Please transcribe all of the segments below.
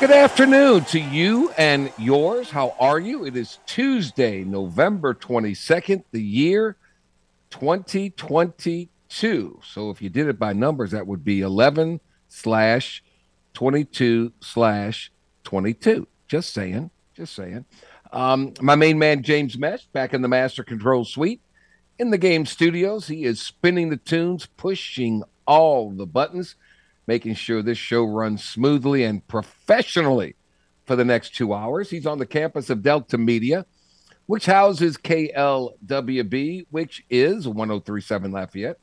Good afternoon to you and yours. How are you? It is Tuesday, November 22nd, the year 2022. So if you did it by numbers, that would be 11 slash 22 slash 22. Just saying. Just saying. Um, my main man, James Mesh, back in the Master Control Suite. In the game studios, he is spinning the tunes, pushing all the buttons making sure this show runs smoothly and professionally for the next two hours. He's on the campus of Delta Media, which houses KLWB, which is 1037 Lafayette.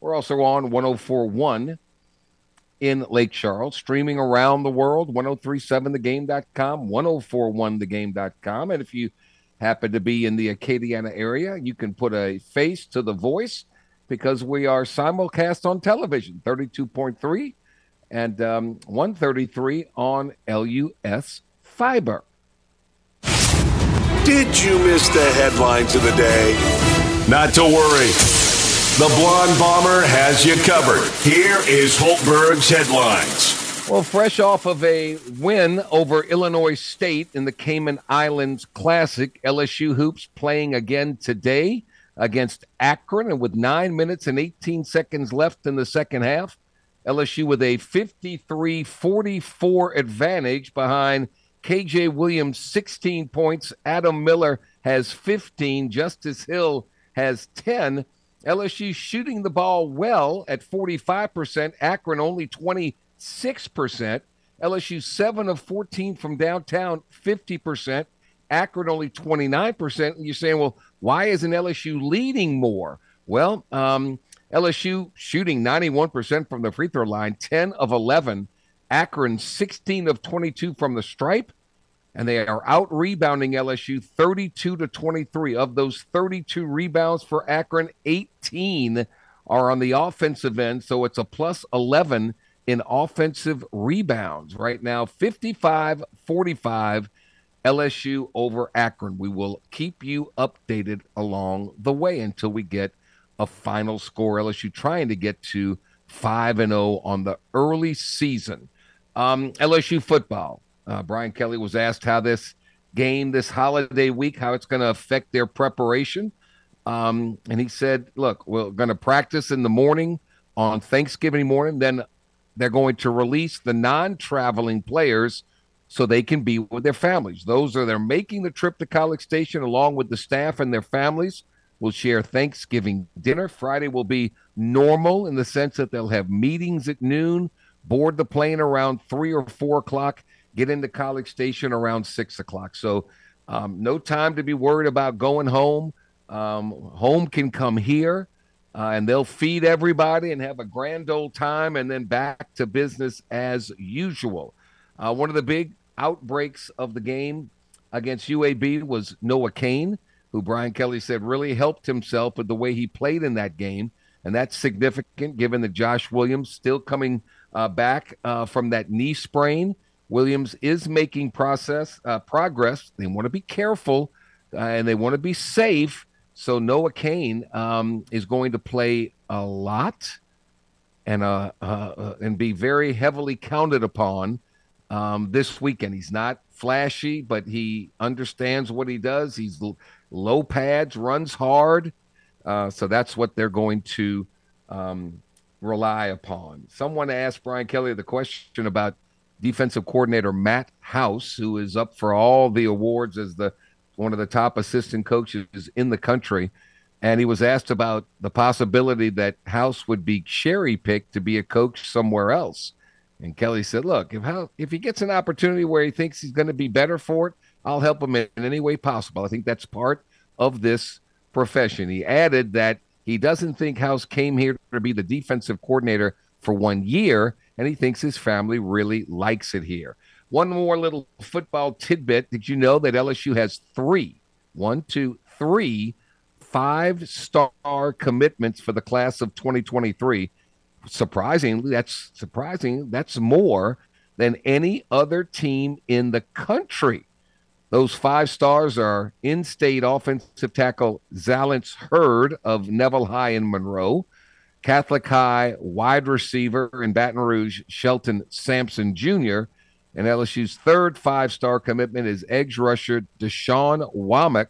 We're also on 1041 in Lake Charles, streaming around the world, 1037thegame.com, 1041thegame.com. And if you happen to be in the Acadiana area, you can put a face to the voice because we are simulcast on television, 32.3 and um, 133 on LUS Fiber. Did you miss the headlines of the day? Not to worry. The Blonde Bomber has you covered. Here is Hultberg's headlines. Well, fresh off of a win over Illinois State in the Cayman Islands Classic, LSU Hoops playing again today against Akron. And with nine minutes and 18 seconds left in the second half, LSU with a 53 44 advantage behind KJ Williams, 16 points. Adam Miller has 15. Justice Hill has 10. LSU shooting the ball well at 45%. Akron only 26%. LSU 7 of 14 from downtown, 50%. Akron only 29%. And you're saying, well, why isn't LSU leading more? Well, um, LSU shooting 91% from the free throw line, 10 of 11. Akron 16 of 22 from the stripe. And they are out rebounding LSU 32 to 23. Of those 32 rebounds for Akron, 18 are on the offensive end. So it's a plus 11 in offensive rebounds right now 55 45 LSU over Akron. We will keep you updated along the way until we get a final score. LSU trying to get to 5 and 0 on the early season. Um, LSU football. Uh, Brian Kelly was asked how this game, this holiday week, how it's going to affect their preparation. Um, and he said, look, we're going to practice in the morning on Thanksgiving morning. Then they're going to release the non traveling players so they can be with their families. Those are they're making the trip to College Station along with the staff and their families will share Thanksgiving dinner. Friday will be normal in the sense that they'll have meetings at noon, board the plane around three or four o'clock, get into College Station around six o'clock. So, um, no time to be worried about going home. Um, home can come here, uh, and they'll feed everybody and have a grand old time, and then back to business as usual. Uh, one of the big outbreaks of the game against UAB was Noah Cain who Brian Kelly said really helped himself with the way he played in that game. And that's significant given that Josh Williams still coming uh, back uh, from that knee sprain. Williams is making process uh, progress. They want to be careful uh, and they want to be safe. So Noah Cain um, is going to play a lot and uh, uh, and be very heavily counted upon um, this weekend. He's not flashy, but he understands what he does. He's low pads, runs hard. Uh, so that's what they're going to um, rely upon. Someone asked Brian Kelly the question about defensive coordinator Matt House, who is up for all the awards as the one of the top assistant coaches in the country. And he was asked about the possibility that House would be cherry picked to be a coach somewhere else. And Kelly said, "Look, if how if he gets an opportunity where he thinks he's going to be better for it, I'll help him in, any way possible. I think that's part of this profession." He added that he doesn't think House came here to be the defensive coordinator for one year, and he thinks his family really likes it here. One more little football tidbit: Did you know that LSU has three, one, two, three five star commitments for the class of 2023. Surprisingly, that's surprising. That's more than any other team in the country. Those five stars are in state offensive tackle Zalance Heard of Neville High in Monroe, Catholic High wide receiver in Baton Rouge, Shelton Sampson Jr., and LSU's third five star commitment is edge rusher Dashawn Womack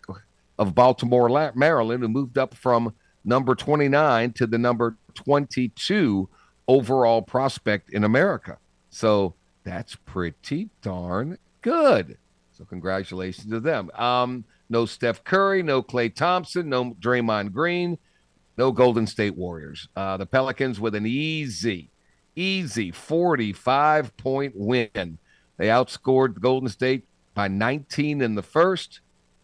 of Baltimore, Maryland, who moved up from number 29 to the number 22 overall prospect in America. So that's pretty darn good. So congratulations to them. Um, no Steph Curry, no Klay Thompson, no Draymond Green, no Golden State Warriors. Uh, the Pelicans with an easy, easy 45 point win. They outscored Golden State by 19 in the first,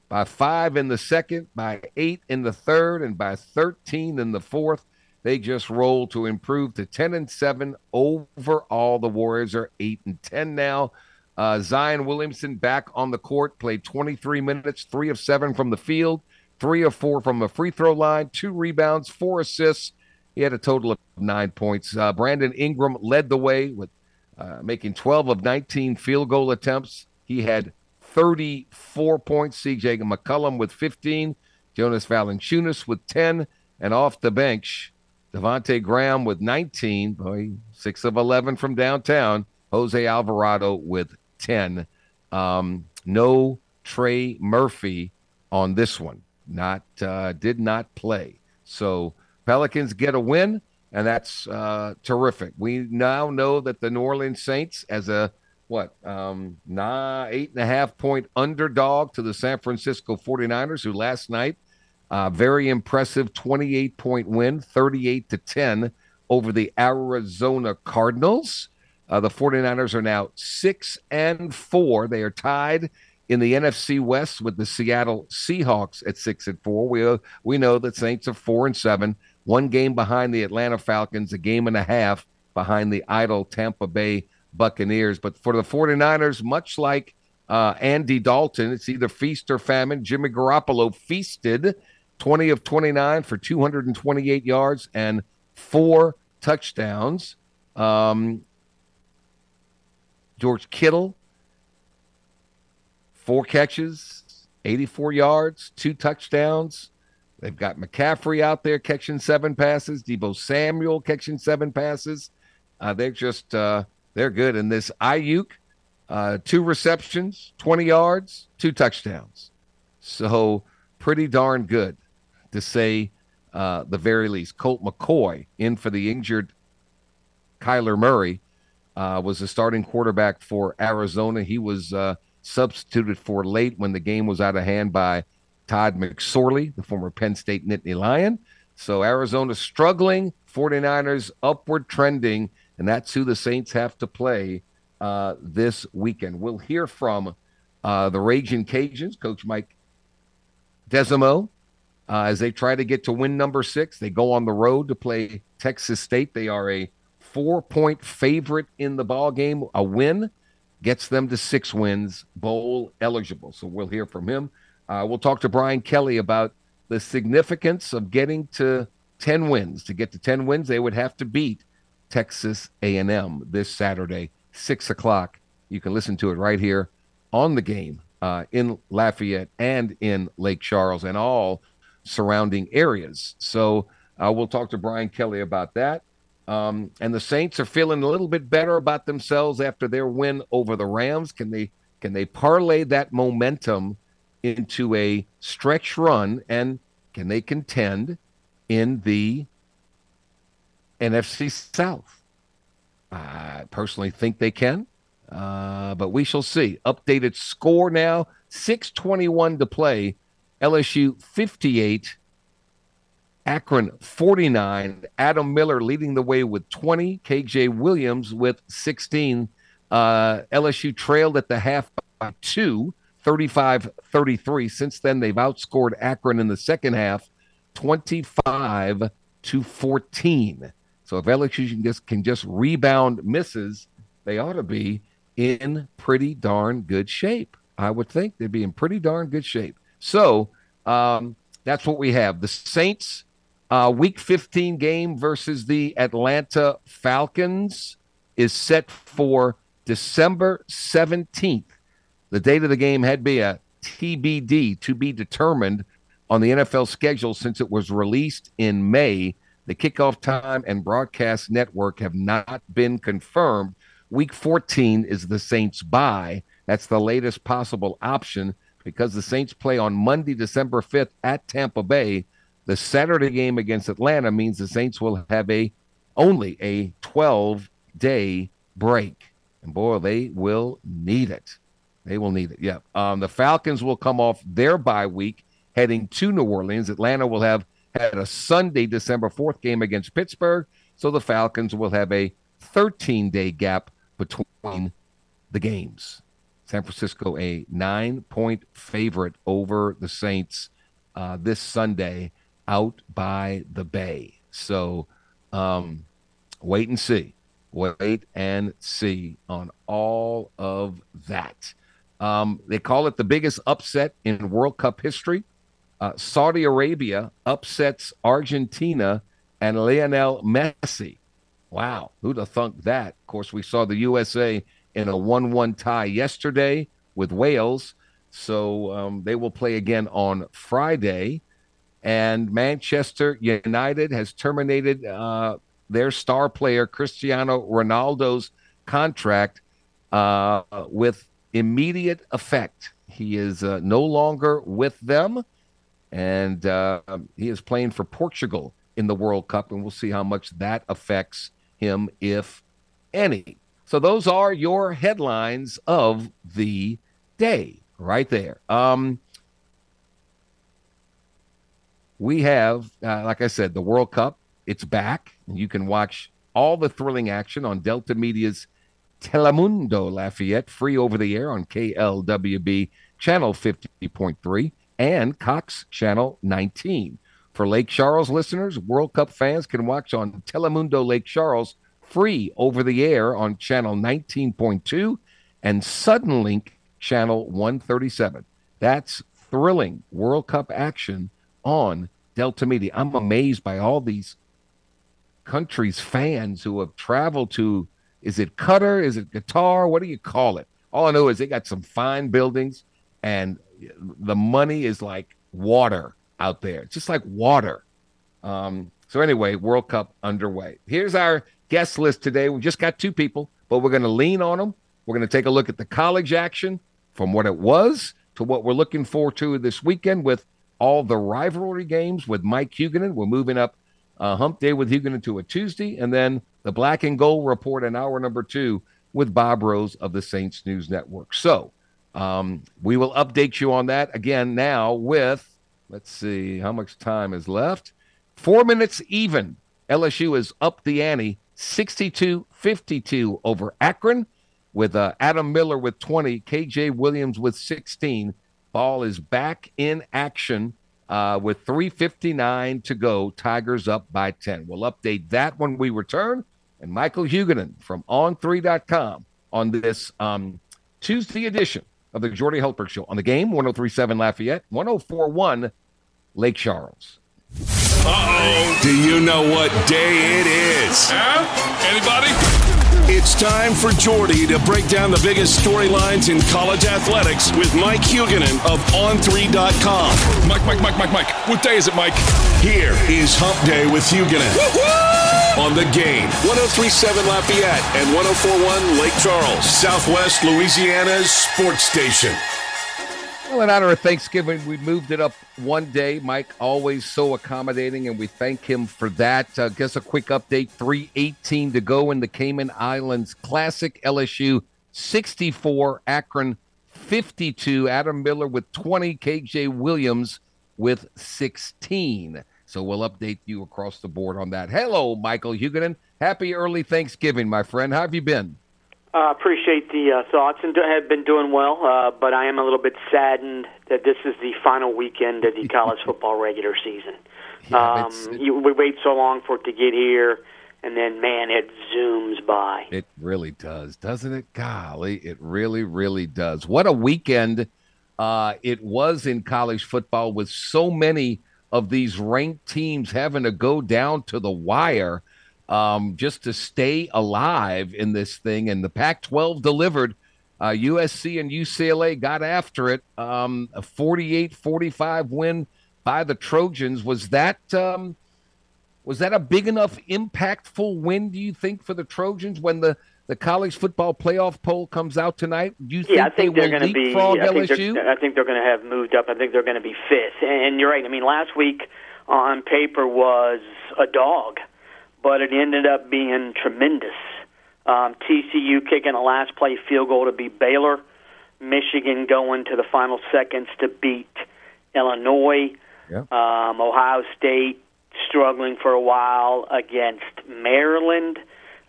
by five in the second, by eight in the third, and by 13 in the fourth. They just rolled to improve to 10 and 7 overall. The Warriors are 8 and 10 now. Uh, Zion Williamson back on the court, played 23 minutes, three of seven from the field, three of four from the free throw line, two rebounds, four assists. He had a total of nine points. Uh, Brandon Ingram led the way with uh, making 12 of 19 field goal attempts. He had 34 points. CJ McCollum with 15. Jonas Valanciunas with 10. And off the bench, Devonte Graham with 19. Boy, 6 of 11 from downtown. Jose Alvarado with 10. Um, no Trey Murphy on this one. Not uh, did not play. So Pelicans get a win, and that's uh, terrific. We now know that the New Orleans Saints, as a what um nah eight and a half point underdog to the San Francisco 49ers, who last night uh, very impressive 28 point win, 38 to 10 over the Arizona Cardinals. Uh, the 49ers are now six and four. They are tied in the NFC West with the Seattle Seahawks at six and four. We uh, we know that Saints are four and seven, one game behind the Atlanta Falcons, a game and a half behind the idle Tampa Bay Buccaneers. But for the 49ers, much like uh, Andy Dalton, it's either feast or famine. Jimmy Garoppolo feasted 20 of 29 for 228 yards and four touchdowns. Um, George Kittle, four catches, 84 yards, two touchdowns. They've got McCaffrey out there catching seven passes, Deebo Samuel catching seven passes. Uh, they're just uh, they're good. And this Aiyuk, uh, two receptions, 20 yards, two touchdowns. So pretty darn good to say uh, the very least. Colt McCoy in for the injured Kyler Murray uh, was the starting quarterback for Arizona. He was uh, substituted for late when the game was out of hand by Todd McSorley, the former Penn State Nittany Lion. So Arizona struggling, 49ers upward trending, and that's who the Saints have to play uh, this weekend. We'll hear from uh, the Raging Cajuns, Coach Mike Desormeaux, uh, as they try to get to win number six. They go on the road to play Texas State. They are a four-point favorite in the ball game. A win gets them to six wins, bowl eligible. So we'll hear from him. Uh, we'll talk to Brian Kelly about the significance of getting to 10 wins. To get to 10 wins, they would have to beat Texas A&M this Saturday, six o'clock. You can listen to it right here on the game uh, in Lafayette and in Lake Charles and all surrounding areas. So uh, we'll talk to Brian Kelly about that. Um, and the Saints are feeling a little bit better about themselves after their win over the Rams. Can they can they parlay that momentum into a stretch run and can they contend in the NFC South. I personally think they can, uh, but we shall see. Updated score now 621 to play. LSU 58, Akron 49. Adam Miller leading the way with 20. KJ Williams with 16. Uh, LSU trailed at the half by two, 35 33. Since then, they've outscored Akron in the second half 25 to 14. So if LSU can just can just rebound misses, they ought to be in pretty darn good shape. I would think they'd be in pretty darn good shape. So um, that's what we have. The Saints, uh, Week 15 game versus the Atlanta Falcons is set for December 17th. The date of the game had be a TBD, to be determined on the NFL schedule since it was released in May. The kickoff time and broadcast network have not been confirmed. Week 14 is the Saints' bye. That's the latest possible option because the Saints play on Monday, December 5th at Tampa Bay. The Saturday game against Atlanta means the Saints will have a only a 12 day break. And boy, they will need it. They will need it. Yeah. Um, the Falcons will come off their bye week heading to New Orleans. Atlanta will have had a Sunday, December 4th game against Pittsburgh. So the Falcons will have a 13 day gap between the games. San Francisco, a nine point favorite over the Saints uh, this Sunday out by the Bay. So um, wait and see. Wait and see on all of that. Um, they call it the biggest upset in World Cup history. Uh, Saudi Arabia upsets Argentina and Lionel Messi. Wow, who'd have thunk that? Of course, we saw the USA in a 1 1 tie yesterday with Wales. So um, they will play again on Friday. And Manchester United has terminated uh, their star player, Cristiano Ronaldo's contract uh, with immediate effect. He is uh, no longer with them, and uh, he is playing for Portugal in the World Cup, and we'll see how much that affects him, if any. So those are your headlines of the day, right there. Um, we have, uh, like I said, the World Cup. It's back, you can watch all the thrilling action on Delta Media's Telemundo Lafayette, free over the air on KLWB channel 50.3 and Cox channel 19. For Lake Charles listeners, World Cup fans can watch on Telemundo Lake Charles free over the air on channel 19.2 and Suddenlink channel 137. That's thrilling World Cup action on Delta Media. I'm amazed by all these countries' fans who have traveled to is it Qatar? Is it Qatar? What do you call it? All I know is they got some fine buildings and the money is like water out there. It's just like water. Um, so anyway, World Cup underway. Here's our guest list today. We just got two people, but we're going to lean on them. We're going to take a look at the college action from what it was to what we're looking forward to this weekend with all the rivalry games with Mike Huguenin. We're moving up uh, Hump Day with Huguenin to a Tuesday, and then the Black and Gold Report in hour number two with Bob Rose of the Saints News Network. So um, we will update you on that again now with, let's see, how much time is left? Four minutes even. LSU is up the ante 62 52 over Akron with uh, Adam Miller with 20, KJ Williams with 16. Ball is back in action uh, with 3.59 to go. Tigers up by 10. We'll update that when we return. And Michael Huguenin from on3.com on this um, Tuesday edition of the Jordy Hultberg Show on the game 1037 Lafayette, 1041 Lake Charles. Uh-oh. Do you know what day it is? Yeah? Anybody? It's time for Jordy to break down the biggest storylines in college athletics with Mike Huguenin of On3.com. Mike, Mike, Mike, Mike, Mike. What day is it, Mike? Here is Hump Day with Huguenin. On the game, 1037 Lafayette and 1041 Lake Charles, Southwest Louisiana's sports station. Well, in honor of Thanksgiving, we moved it up one day. Mike, always so accommodating, and we thank him for that. Uh, guess a quick update 318 to go in the Cayman Islands Classic. LSU 64, Akron 52. Adam Miller with 20, KJ Williams with 16. So we'll update you across the board on that. Hello, Michael Huguenin. Happy early Thanksgiving, my friend. How have you been? Uh, appreciate the uh, thoughts and do, have been doing well, uh, but I am a little bit saddened that this is the final weekend of the college football regular season. Yeah, um, you, we wait so long for it to get here, and then man, it zooms by. It really does, doesn't it? Golly, it really, really does. What a weekend uh, it was in college football with so many of these ranked teams having to go down to the wire um, just to stay alive in this thing. And the Pac 12 delivered. Uh, USC and UCLA got after it. Um, a 48 45 win by the Trojans. Was that. Um, was that a big enough, impactful win? Do you think for the Trojans when the the college football playoff poll comes out tonight? Do you think, yeah, I think they are will going to be. I think, I think they're going to have moved up. I think they're going to be fifth. And you're right. I mean, last week on paper was a dog, but it ended up being tremendous. Um, TCU kicking a last play field goal to beat Baylor, Michigan going to the final seconds to beat Illinois, Yeah. um, Ohio State struggling for a while against Maryland.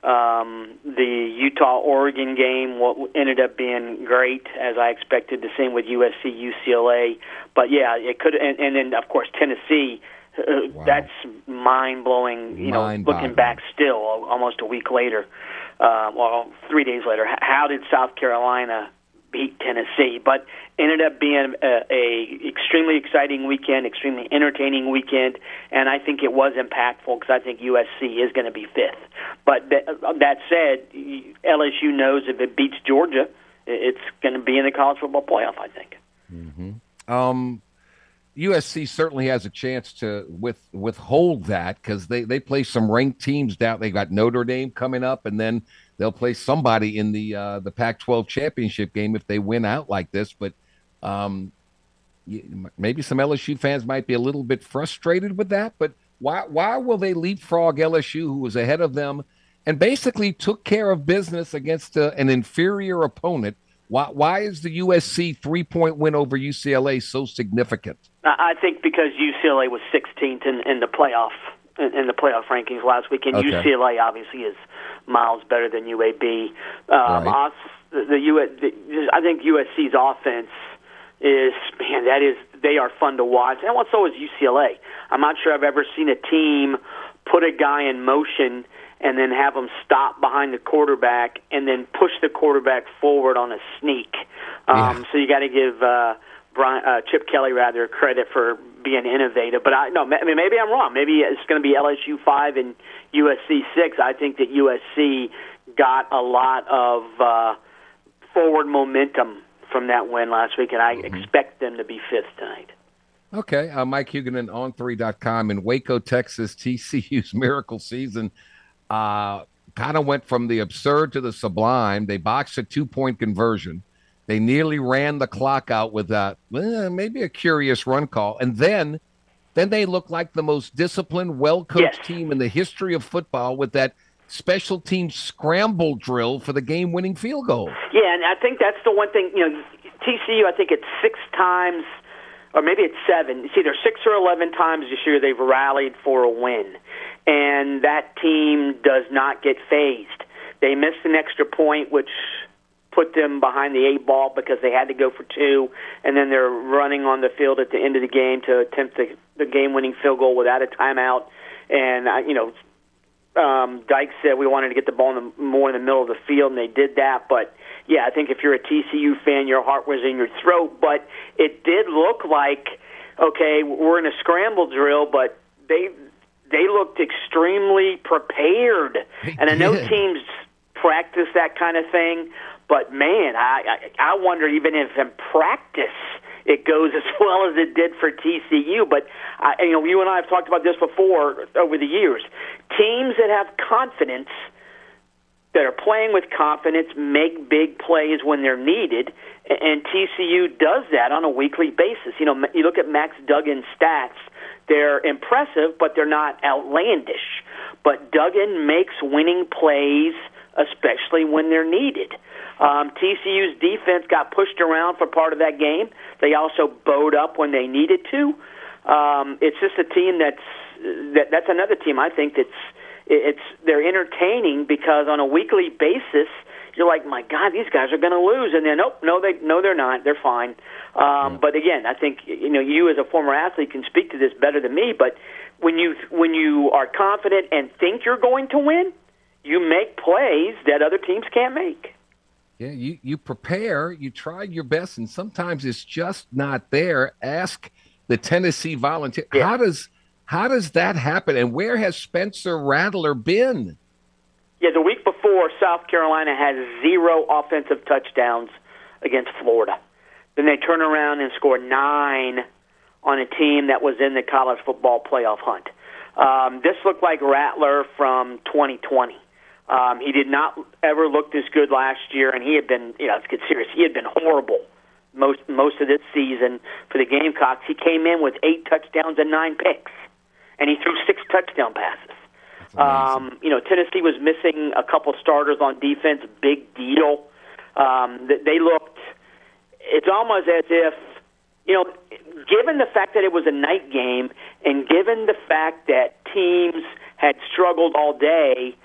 Um, the Utah Oregon game what ended up being great as I expected. The same with USC UCLA, but yeah, it could. And, and then of course Tennessee. Uh, Wow. That's mind blowing. You know, looking back still, almost a week later, uh, well, three days later. How did South Carolina beat Tennessee? But ended up being a, a extremely exciting weekend, extremely entertaining weekend, and I think it was impactful because I think USC is going to be fifth. But that, that said, LSU knows if it beats Georgia, it's going to be in the college football playoff. I think. Hmm. Um, USC certainly has a chance to with withhold that because they they play some ranked teams down. They got Notre Dame coming up, and then they'll play somebody in the uh, the Pac-12 championship game if they win out like this. But um, maybe some LSU fans might be a little bit frustrated with that. But why why will they leapfrog LSU, who was ahead of them, and basically took care of business against uh, an inferior opponent? Why why is the USC three point win over UCLA so significant? I think because UCLA was 16th in, in the playoff in, the playoff rankings last week, and Okay. UCLA obviously is miles better than UAB. Um, Right. the, the, U, the I think USC's offense is man that is they are fun to watch, and so is UCLA. I'm not sure I've ever seen a team put a guy in motion and then have him stop behind the quarterback and then push the quarterback forward on a sneak. Um, Yeah. So you got to give uh, Brian, uh, Chip Kelly rather credit for being innovative. But I no, I mean maybe I'm wrong. Maybe it's going to be LSU five and USC six. I think that USC got a lot of uh, forward momentum from that win last week, and I expect them to be fifth tonight. Okay, uh, Mike Huguenin on 3.com in Waco, Texas. TCU's miracle season uh, kind of went from the absurd to the sublime. They boxed a two point conversion. They nearly ran the clock out with a eh, maybe a curious run call, and then then they looked like the most disciplined, well coached Yes. team in the history of football with that special team scramble drill for the game winning field goal. Yeah, and I think that's the one thing. You know, TCU. I think it's six times, or maybe it's seven. It's either six or eleven times this year they've rallied for a win, and that team does not get fazed. They missed an extra point, which put them behind the eight ball because they had to go for two, and then they're running on the field at the end of the game to attempt the, the game-winning field goal without a timeout. And uh, you know, um, Dyke said we wanted to get the ball in the, more in the middle of the field, and they did that. But yeah, I think if you're a TCU fan, your heart was in your throat. But it did look like okay, we're in a scramble drill, but they they looked extremely prepared. And I know teams practice that kind of thing, but man, I I, I wonder even if in practice it goes as well as it did for TCU. But I, you know, you and I have talked about this before over the years. Teams that have confidence, that are playing with confidence, make big plays when they're needed, and TCU does that on a weekly basis. You know, you look at Max Duggan's stats; they're impressive, but they're not outlandish. But Duggan makes winning plays, especially when they're needed. Um, TCU's defense got pushed around for part of that game. They also bowed up when they needed to. Um, it's just a team that's that, that's another team I think that's it's they're entertaining because on a weekly basis you're like, my God, these guys are going to lose, and then nope, no, they no, they're not. They're fine. Um, But again, I think you know you as a former athlete can speak to this better than me. But when you when you are confident and think you're going to win, you make plays that other teams can't make. Yeah, you you prepare, you tried your best, and sometimes it's just not there. Ask the Tennessee Volunteer. Yeah. How does how does that happen? And where has Spencer Rattler been? Yeah, the week before, South Carolina had zero offensive touchdowns against Florida. Then they turn around and score nine on a team that was in the college football playoff hunt. Um, this looked like Rattler from 2020. Um, he did not ever look this good last year, and he had been, you know, let's get serious. He had been horrible most most of this season for the Gamecocks. He came in with eight touchdowns and nine picks, and he threw six touchdown passes. Um, you know, Tennessee was missing a couple starters on defense. Big deal. Um, they looked. It's almost as if, you know, given the fact that it was a night game, and given the fact that teams had struggled all day,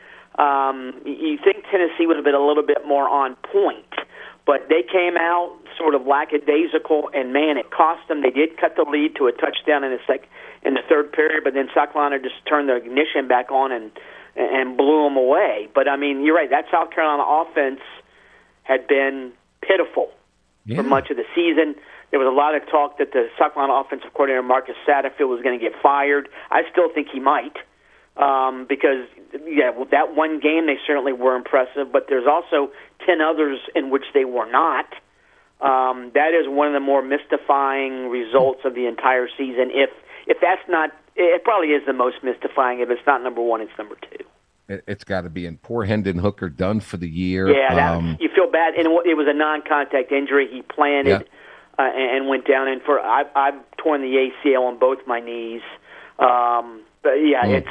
um, you think Tennessee would have been a little bit more on point. But they came out sort of lackadaisical, and man, it cost them. They did cut the lead to a touchdown in the sec- in the third period, but then South Carolina just turned the ignition back on and and blew them away. But I mean, you're right. That South Carolina offense had been pitiful Yeah. for much of the season. There was a lot of talk that the South Carolina offensive coordinator Marcus Satterfield was going to get fired. I still think he might um, because yeah, well, that one game they certainly were impressive, but there's also ten others in which they were not. Um, that is one of the more mystifying results of the entire season. If if that's not, it probably is the most mystifying. If it's not number one, it's number two. It, it's got to be. And poor Hendon Hooker done for the year. Yeah, that, Um, you feel bad, and it was a non-contact injury. He planted Yeah. uh, and and went down, and for I've, I've torn the ACL on both my knees. Um, but yeah, Mm. it's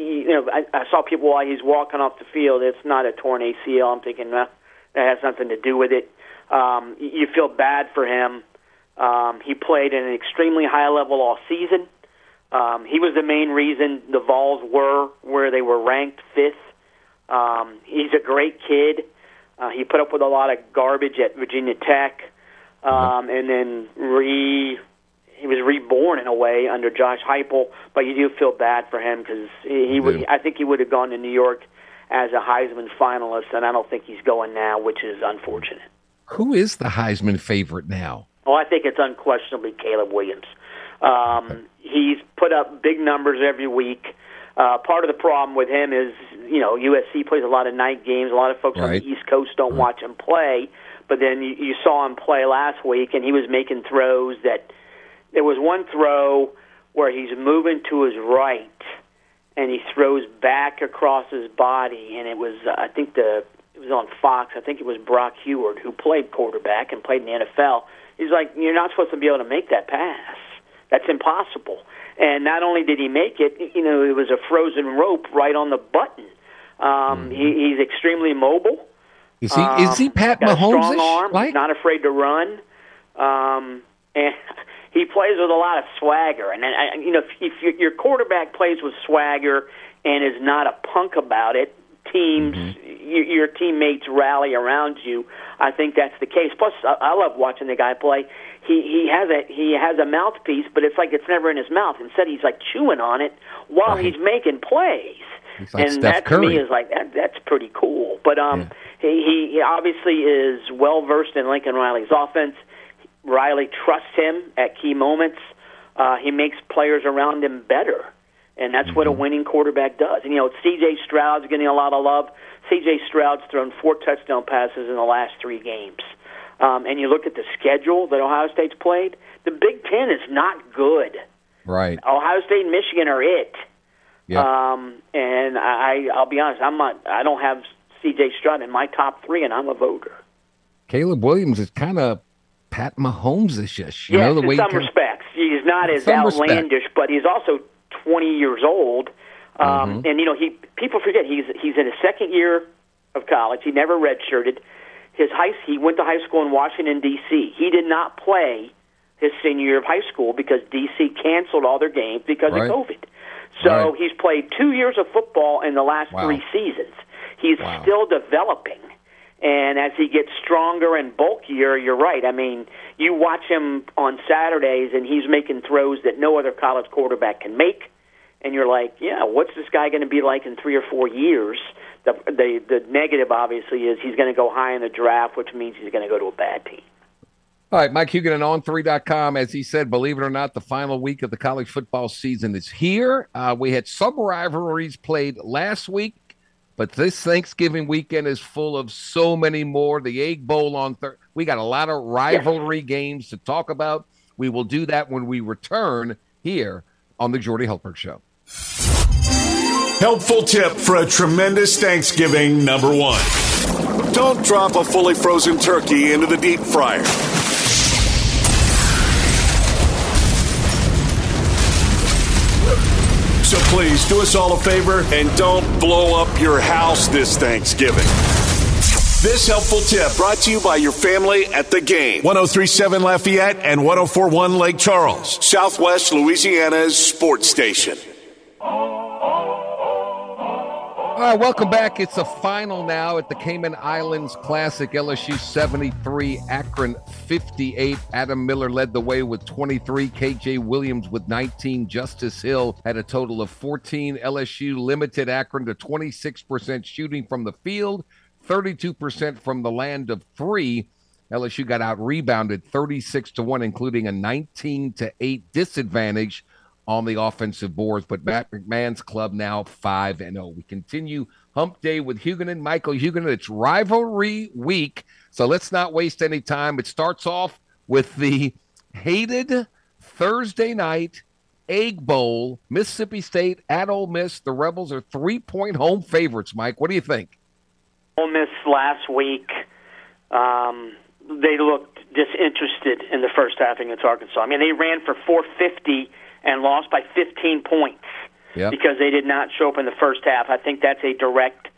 you know I, I saw people while he's walking off the field. It's not a torn ACL. I'm thinking well, that has nothing to do with it. Um, you you feel bad for him. Um, he played at an extremely high level all season. Um, he was the main reason the Vols were where they were ranked fifth. Um, he's a great kid. Uh, he put up with a lot of garbage at Virginia Tech, um, and then re he was reborn in a way under Josh Heupel. But you do feel bad for him because he, he would, I think he would have gone to New York as a Heisman finalist, and I don't think he's going now, which is unfortunate. who is the Heisman favorite now? Well, I think it's unquestionably Caleb Williams. Um, he's put up big numbers every week. Uh, part of the problem with him is, you know, USC plays a lot of night games. A lot of folks on the East Coast don't watch him play. But then you, you saw him play last week, and he was making throws that. There was one throw where he's moving to his right, and he throws back across his body, and it was uh, I think the it was on Fox. I think it was Brock Huard who played quarterback and played in the NFL. He's like, you're not supposed to be able to make that pass. That's impossible. And not only did he make it, you know, it was a frozen rope right on the button. Um, he, he's extremely mobile. Is he is he Um, Pat a strong Mahomes? arm, Like not afraid to run, um, and he plays with a lot of swagger. And I, you know, if, if your- quarterback plays with swagger and is not a punk about it, teams, your, your teammates rally around you. I think that's the case. Plus, I, I love watching the guy play. He he has a he has a mouthpiece, but it's like it's never in his mouth. Instead, he's like chewing on it while Right. he's making plays. He's like and Steph that to me is like that. That's pretty cool. But um, Yeah. he, he obviously is well versed in Lincoln Riley's offense. Riley trusts him at key moments. Uh, he makes players around him better, and that's what a Mm-hmm. winning quarterback does. And you know, C.J. Stroud's getting a lot of love. C.J. Stroud's thrown four touchdown passes in the last three games. Um, and you look at the schedule that Ohio State's played. The Big Ten is not good. right? Ohio State and Michigan are it. Yeah. Um, and I, I'll be honest, I'm not. I don't have C.J. Stroud in my top three, and I'm a voter. Caleb Williams is kind of Pat Mahomes-ish. You yes, know the in way some he kinda- respects, he's not as Some respect. outlandish, but he's also 20 years old. Um, Mm-hmm. And you know, he people forget he's he's in his second year of college. He never redshirted. His high he went to high school in Washington D.C. He did not play his senior year of high school because D.C. canceled all their games because Right. of COVID. So Right. he's played two years of football in the last Wow. three seasons. He's Wow. still developing. And as he gets stronger and bulkier, you're right. I mean, you watch him on Saturdays, and he's making throws that no other college quarterback can make. and you're like, yeah, what's this guy going to be like in three or four years? The the the negative obviously is he's going to go high in the draft, which means he's going to go to a bad team. All right, Mike Huguenin on on3.com. As he said, believe it or not, the final week of the college football season is here. Uh, we had some rivalries played last week, but this Thanksgiving weekend is full of so many more. The Egg Bowl on Thursday. We got a lot of rivalry games to talk about. We will do that when we return here on the Jordy Hultberg Show. Helpful tip for a tremendous Thanksgiving number one. Don't drop a fully frozen turkey into the deep fryer. So please do us all a favor and don't blow up your house this Thanksgiving. This helpful tip brought to you by your family at the game. 1037 Lafayette and 1041 Lake Charles, Southwest Louisiana's sports station. All right, welcome back. It's a final now at the Cayman Islands Classic. LSU 73, Akron 58. Adam Miller led the way with 23. KJ Williams with 19. Justice Hill had a total of 14. LSU limited Akron to 26% shooting from the field, 32% from the land of three. LSU got out rebounded 36 to 1, including a 19 to 8 disadvantage on the offensive boards. But Matt McMahon's club now 5 and 0. We continue hump day with Huguenin, Michael Huguenin. It's rivalry week. So let's not waste any time. It starts off with the hated Thursday night Egg Bowl, Mississippi State at Ole Miss. The Rebels are three point home favorites, Mike. What do you think? Ole Miss last week, um, they looked disinterested in the first half against Arkansas. I mean, they ran for 450 and lost by 15 points yep. because they did not show up in the first half. I think that's a direct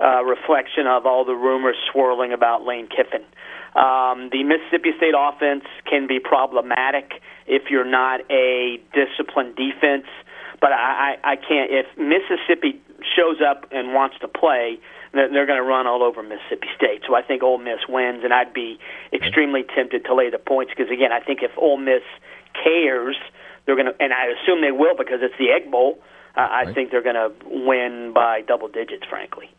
uh, reflection of all the rumors swirling about Lane Kiffin. Um, the Mississippi State offense can be problematic if you're not a disciplined defense. But I, I, I can't. If Mississippi shows up and wants to play, they're going to run all over Mississippi State. So I think Ole Miss wins, and I'd be extremely tempted to lay the points because again, I think if Ole Miss cares they're going to, and I assume they will because it's the Egg Bowl. Uh, right. I think they're going to win by double digits, frankly.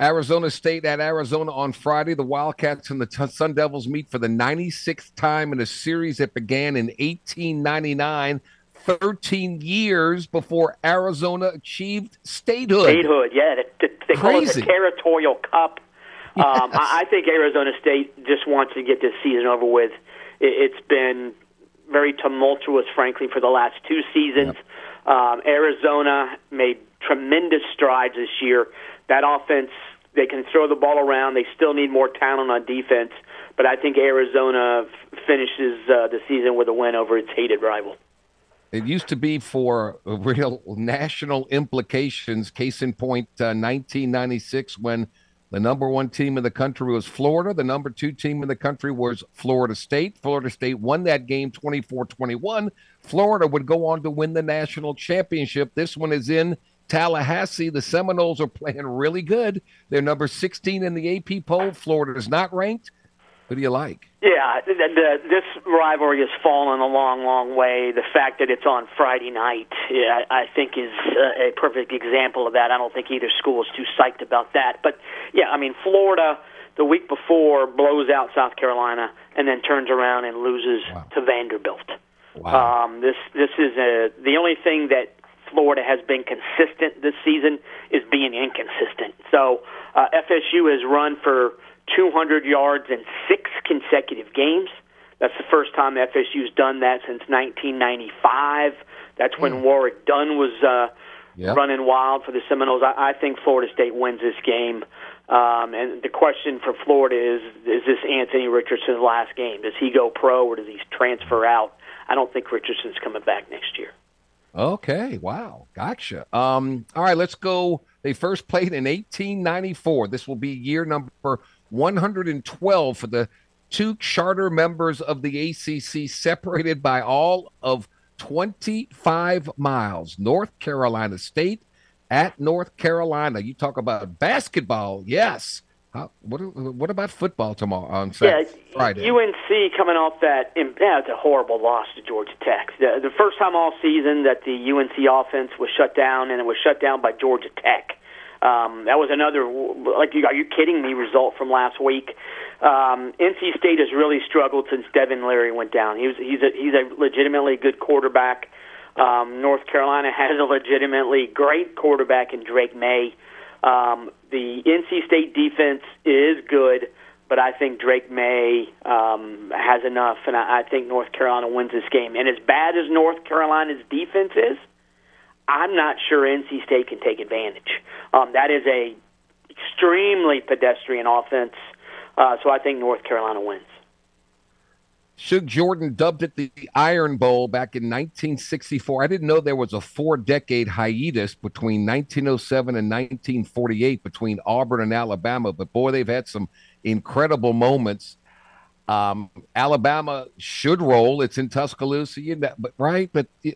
Arizona State at Arizona on Friday. The Wildcats and the Sun Devils meet for the 96th time in a series that began in 1899, 13 years before Arizona achieved statehood. Statehood, yeah. They, they call it the Territorial Cup. Yes. Um, I think Arizona State just wants to get this season over with. It's been very tumultuous, frankly, for the last two seasons. Yep. Um, Arizona made tremendous strides this year. That offense, they can throw the ball around. They still need more talent on defense, but I think Arizona f- finishes uh, the season with a win over its hated rival. It used to be for real national implications. Case in point, uh, 1996 when the number one team in the country was Florida. The number two team in the country was Florida State. Florida State won that game 24 21. Florida would go on to win the national championship. This one is in Tallahassee. The Seminoles are playing really good. They're number 16 in the AP poll. Florida is not ranked. Who do you like? Yeah, the, the, this rivalry has fallen a long, long way. The fact that it's on Friday night, yeah, I, think, is a, a perfect example of that. I don't think either school is too psyched about that. But yeah, I mean, Florida the week before blows out South Carolina and then turns around and loses wow. to Vanderbilt. Wow. Um, this this is a, the only thing that Florida has been consistent this season is being inconsistent. So uh, FSU has run for 200 yards in six consecutive games. That's the first time FSU's done that since 1995. That's when mm. Warrick Dunn was uh, yep. running wild for the Seminoles. I, I think Florida State wins this game. Um, and the question for Florida is: Is this Anthony Richardson's last game? Does he go pro or does he transfer out? I don't think Richardson's coming back next year. Okay, wow, gotcha. Um, all right, let's go. They first played in 1894. This will be year number 112 for the two charter members of the ACC, separated by all of 25 miles. North Carolina State at North Carolina. You talk about basketball. Yes. How, what what about football tomorrow on Saturday, yeah, Friday? UNC coming off that. Yeah, it's a horrible loss to Georgia Tech. The, the first time all season that the UNC offense was shut down, and it was shut down by Georgia Tech. Um, that was another like, are you kidding me? Result from last week. Um, NC State has really struggled since Devin Leary went down. He was he's a he's a legitimately good quarterback. Um, North Carolina has a legitimately great quarterback in Drake Maye. Um, the NC State defense is good, but I think Drake Maye um, has enough, and I, I think North Carolina wins this game. And as bad as North Carolina's defense is, I'm not sure NC State can take advantage. Um, that is a extremely pedestrian offense, uh, so I think North Carolina wins. Shug Jordan dubbed it the Iron Bowl back in 1964. I didn't know there was a four decade hiatus between 1907 and 1948 between Auburn and Alabama, but boy, they've had some incredible moments. Um, Alabama should roll. It's in Tuscaloosa, you know, but right, but you,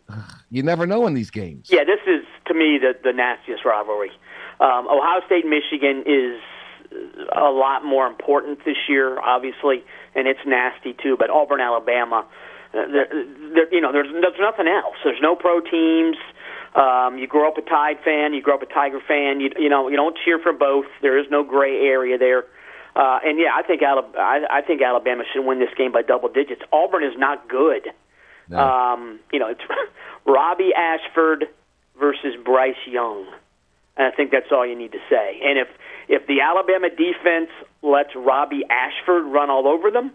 you, never know in these games. Yeah, this is to me the the nastiest rivalry. Um, Ohio State Michigan is a lot more important this year, obviously, and it's nasty too. But Auburn, Alabama, uh, there, there, you know, there's there's nothing else. There's no pro teams. Um, you grow up a Tide fan, you grow up a Tiger fan. You you know you don't cheer for both. There is no gray area there. Uh, and yeah, I think Alabama, I, I think Alabama should win this game by double digits. Auburn is not good. No. Um, you know, it's Robbie Ashford versus Bryce Young. And I think that's all you need to say. And if if the Alabama defense lets Robbie Ashford run all over them,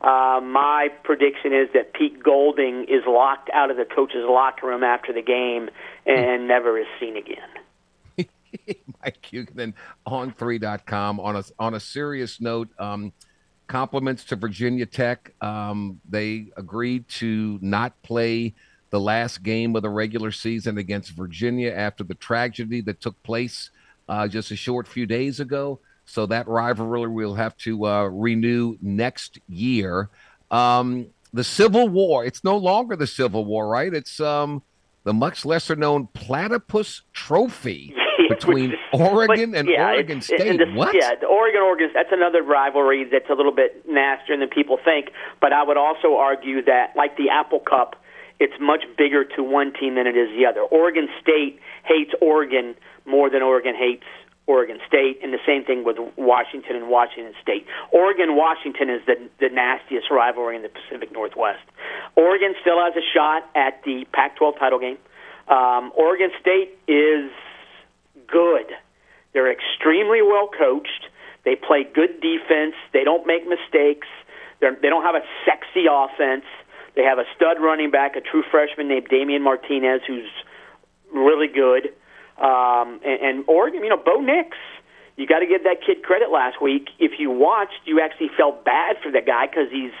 uh, my prediction is that Pete Golding is locked out of the coach's locker room after the game and never is seen again. Mike Huguenin on 3.com. On a, on a serious note, um, compliments to Virginia Tech. Um, they agreed to not play the last game of the regular season against Virginia after the tragedy that took place uh, just a short few days ago. So that rivalry we'll have to uh, renew next year. Um, the Civil War. It's no longer the Civil War, right? It's um, the much lesser known Platypus Trophy between Oregon and yeah, Oregon State. The, what? Yeah, the Oregon Oregon. That's another rivalry that's a little bit nastier than people think. But I would also argue that, like the Apple Cup, it's much bigger to one team than it is the other. Oregon State hates Oregon more than Oregon hates Oregon State, and the same thing with Washington and Washington State. Oregon Washington is the the nastiest rivalry in the Pacific Northwest. Oregon still has a shot at the Pac-12 title game. Um, Oregon State is good. They're extremely well coached. They play good defense. They don't make mistakes. They're, they don't have a sexy offense. They have a stud running back, a true freshman named Damien Martinez, who's really good. Um, and, and Oregon, you know, Bo Nix, you got to give that kid credit last week. If you watched, you actually felt bad for the guy because he's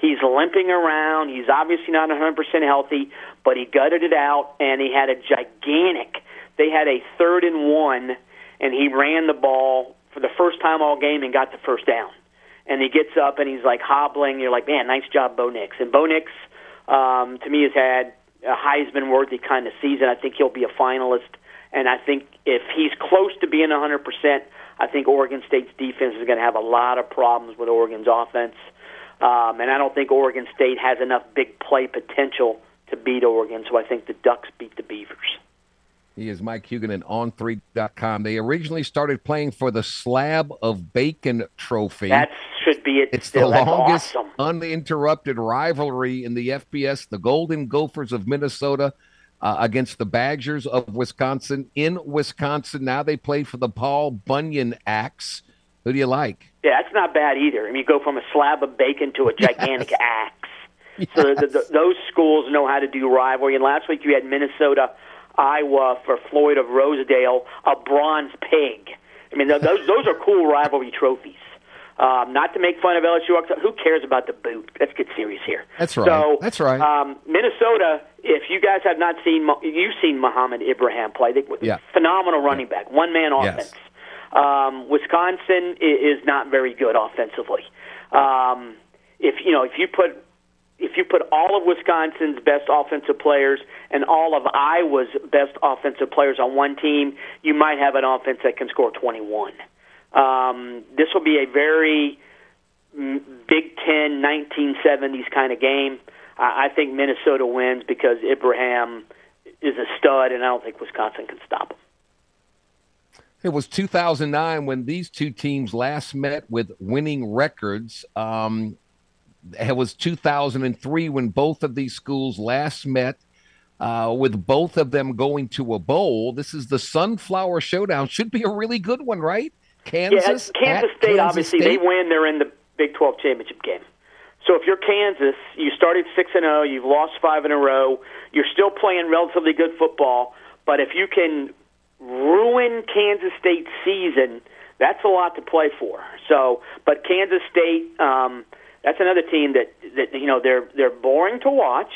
he's limping around. He's obviously not 100% healthy, but he gutted it out, and he had a gigantic. They had a third and one, and he ran the ball for the first time all game and got the first down. And he gets up and he's like hobbling. You're like, man, nice job, Bo Nix. And Bo Nix, um, to me, has had a Heisman worthy kind of season. I think he'll be a finalist and I think if he's close to being 100%, I think Oregon State's defense is going to have a lot of problems with Oregon's offense. Um, and I don't think Oregon State has enough big play potential to beat Oregon, so I think the Ducks beat the Beavers. He is Mike Huguenin on3.com. They originally started playing for the Slab of Bacon Trophy. That should be it. It's still. the longest awesome. uninterrupted rivalry in the FBS. The Golden Gophers of Minnesota uh, against the Badgers of Wisconsin in Wisconsin. Now they play for the Paul Bunyan Axe. Who do you like? Yeah, that's not bad either. I mean, you go from a slab of bacon to a gigantic yes. axe. Yes. So the, the, those schools know how to do rivalry. And last week you had Minnesota, Iowa for Floyd of Rosedale, a bronze pig. I mean, those those are cool rivalry trophies. Um, not to make fun of LSU. Who cares about the boot? Let's get serious here. That's right. So, That's right. Um, Minnesota. If you guys have not seen, you've seen Mohamed Ibrahim play. They, yeah. Phenomenal running back, one man offense. Yes. Um, Wisconsin is not very good offensively. Um, if you know, if you put if you put all of Wisconsin's best offensive players and all of Iowa's best offensive players on one team, you might have an offense that can score 21. Um, this will be a very mm, Big Ten 1970s kind of game. I, I think Minnesota wins because Ibrahim is a stud, and I don't think Wisconsin can stop him. It was 2009 when these two teams last met with winning records. Um, it was 2003 when both of these schools last met, uh, with both of them going to a bowl. This is the Sunflower Showdown. Should be a really good one, right? Kansas. Yeah, Kansas State. Kansas obviously, State. they win. They're in the Big 12 championship game. So if you're Kansas, you started six and zero. You've lost five in a row. You're still playing relatively good football. But if you can ruin Kansas State's season, that's a lot to play for. So, but Kansas State, um, that's another team that that you know they're they're boring to watch.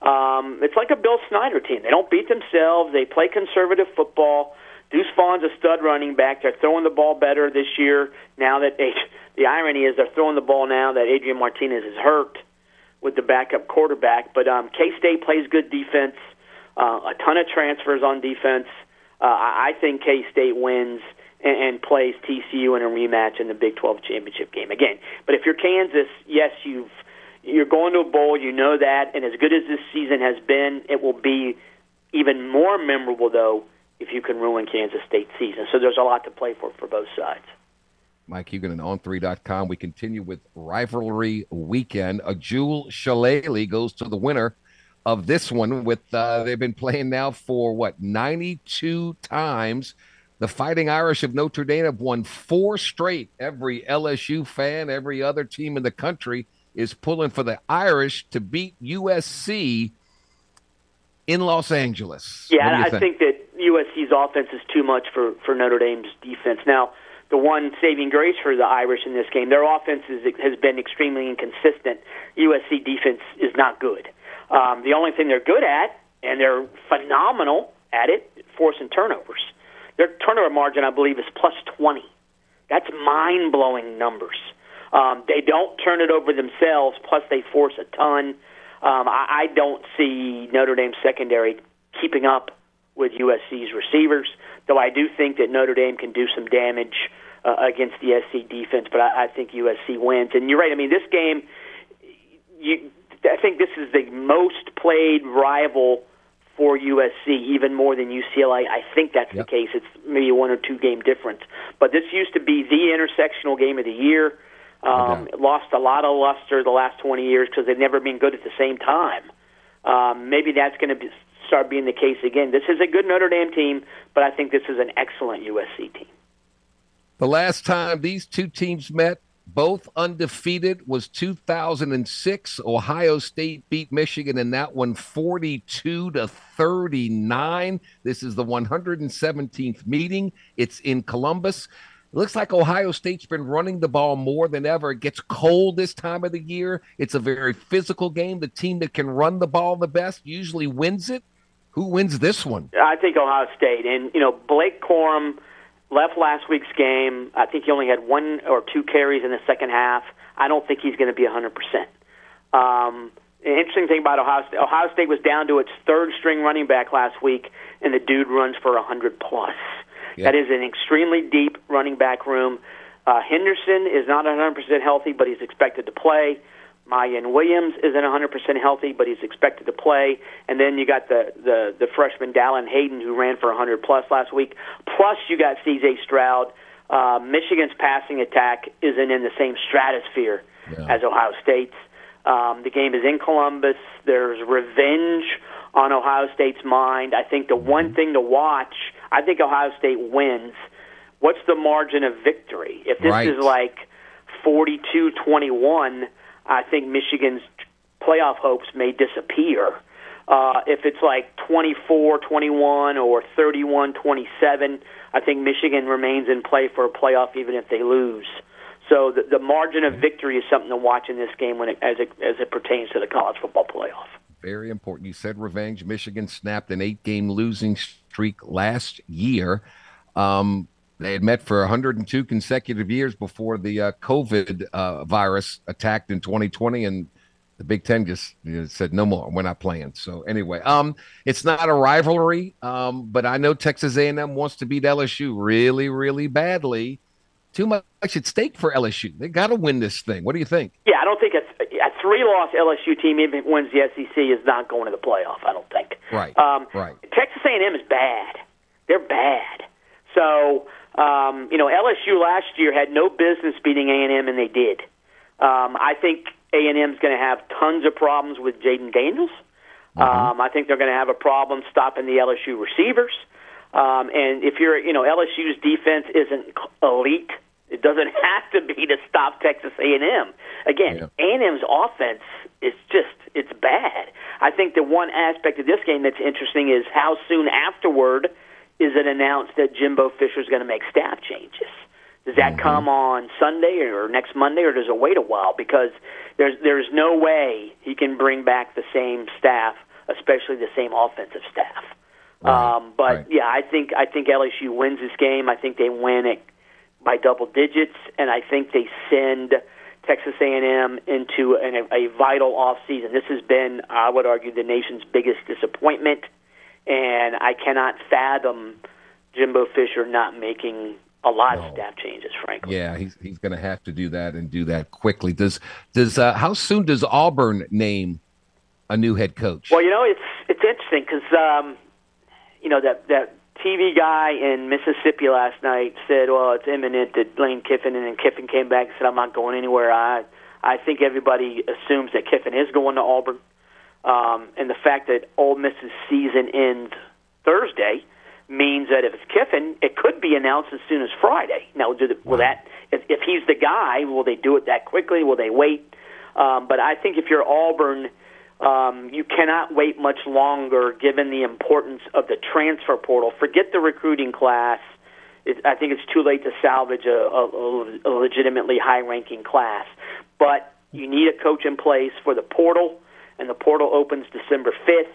Um, it's like a Bill Snyder team. They don't beat themselves. They play conservative football. Deuce Vaughn's a stud running back. They're throwing the ball better this year. Now that they, the irony is they're throwing the ball now that Adrian Martinez is hurt with the backup quarterback. But um, K State plays good defense. Uh, a ton of transfers on defense. Uh, I I think K State wins and, and plays TCU in a rematch in the Big 12 championship game again. But if you're Kansas, yes, you've you're going to a bowl. You know that, and as good as this season has been, it will be even more memorable though if you can ruin Kansas State season. So there's a lot to play for for both sides. Mike Huguenin On3.com. We continue with rivalry weekend. A Jewel Shillelagh goes to the winner of this one. With uh, they've been playing now for what 92 times. The Fighting Irish of Notre Dame have won four straight. Every LSU fan, every other team in the country is pulling for the Irish to beat USC in Los Angeles. Yeah, What do you I think that USC's offense is too much for for Notre Dame's defense. Now, the one saving grace for the Irish in this game, their offense is, has been extremely inconsistent. USC defense is not good. Um, the only thing they're good at, and they're phenomenal at it, forcing turnovers. Their turnover margin, I believe, is plus 20. That's mind blowing numbers. Um, they don't turn it over themselves, plus they force a ton. Um, I, I don't see Notre Dame's secondary keeping up with USC's receivers, though I do think that Notre Dame can do some damage uh, against the SC defense, but I, I think USC wins. And you're right. I mean, this game, you, I think this is the most played rival for USC, even more than UCLA. I think that's Yep. the case. It's maybe one or two game difference. But this used to be the intersectional game of the year. Um, it lost a lot of luster the last 20 years because they've never been good at the same time. Um, maybe that's going to be, start being the case again. This is a good Notre Dame team, but I think this is an excellent USC team. The last time these two teams met, both undefeated, was 2006. Ohio State beat Michigan in that one 42 to 39. This is the 117th meeting. It's in Columbus. It looks like Ohio State's been running the ball more than ever. It gets cold this time of the year. It's a very physical game. The team that can run the ball the best usually wins it. Who wins this one? I think Ohio State. And, you know, Blake Corum left last week's game. I think he only had one or two carries in the second half. I don't think he's going to be 100%. Um, the interesting thing about Ohio State, Ohio State was down to its third string running back last week, and the dude runs for 100 plus. Yeah. That is an extremely deep running back room. Uh, Henderson is not 100% healthy, but he's expected to play. Miyan Williams isn't 100% healthy, but he's expected to play. And then you got the, the, the freshman Dallan Hayden, who ran for 100 plus last week. Plus, you got C.J. Stroud. Uh, Michigan's passing attack isn't in the same stratosphere Yeah. as Ohio State's. Um, the game is in Columbus. There's revenge on Ohio State's mind. I think the one thing to watch, I think Ohio State wins. What's the margin of victory? If this Right. is like 42 21, I think Michigan's playoff hopes may disappear. Uh, if it's like 24 21 or 31 27, I think Michigan remains in play for a playoff even if they lose. So the, the margin of victory is something to watch in this game when it, as it as it pertains to the college football playoff. Very important. You said revenge. Michigan snapped an eight game losing streak last year. Um, they had met for 102 consecutive years before the uh, COVID uh, virus attacked in 2020, and the Big Ten just you know, said no more. We're not playing. So anyway, um, it's not a rivalry, um, but I know Texas A&M wants to beat LSU really, really badly. too much at stake for LSU. They got to win this thing. What do you think? Yeah, I don't think a, a three-loss LSU team even wins the SEC is not going to the playoff. I don't think. Right. Um, right. Texas A&M is bad. They're bad. So um, you know, LSU last year had no business beating A&M, and they did. Um, I think A&M is going to have tons of problems with Jayden Daniels. Mm-hmm. Um, I think they're going to have a problem stopping the LSU receivers. Um, and if you're, you know, LSU's defense isn't elite, it doesn't have to be to stop Texas A&M. Again, yeah. A&M's offense is just it's bad. I think the one aspect of this game that's interesting is how soon afterward is it announced that Jimbo Fisher is going to make staff changes. Does that mm-hmm. come on Sunday or next Monday, or does it wait a while? Because there's there's no way he can bring back the same staff, especially the same offensive staff. Right. Um, but right. yeah, I think I think LSU wins this game. I think they win it by double digits, and I think they send Texas A&M into an, a vital off season. This has been, I would argue, the nation's biggest disappointment, and I cannot fathom Jimbo Fisher not making a lot no. of staff changes, frankly. Yeah, he's he's going to have to do that and do that quickly. Does does uh, how soon does Auburn name a new head coach? Well, you know, it's it's interesting because um, you know that that TV guy in Mississippi last night said, "Well, it's imminent that Lane Kiffin," and then Kiffin came back and said, "I'm not going anywhere." I I think everybody assumes that Kiffin is going to Auburn, um, and the fact that Ole Miss's season ends Thursday means that if it's Kiffin, it could be announced as soon as Friday. Now, do the, will that if, if he's the guy, will they do it that quickly? Will they wait? Um, but I think if you're Auburn, um, you cannot wait much longer, given the importance of the transfer portal. Forget the recruiting class. It, I think it's too late to salvage a, a, a legitimately high-ranking class. But you need a coach in place for the portal, and the portal opens December fifth.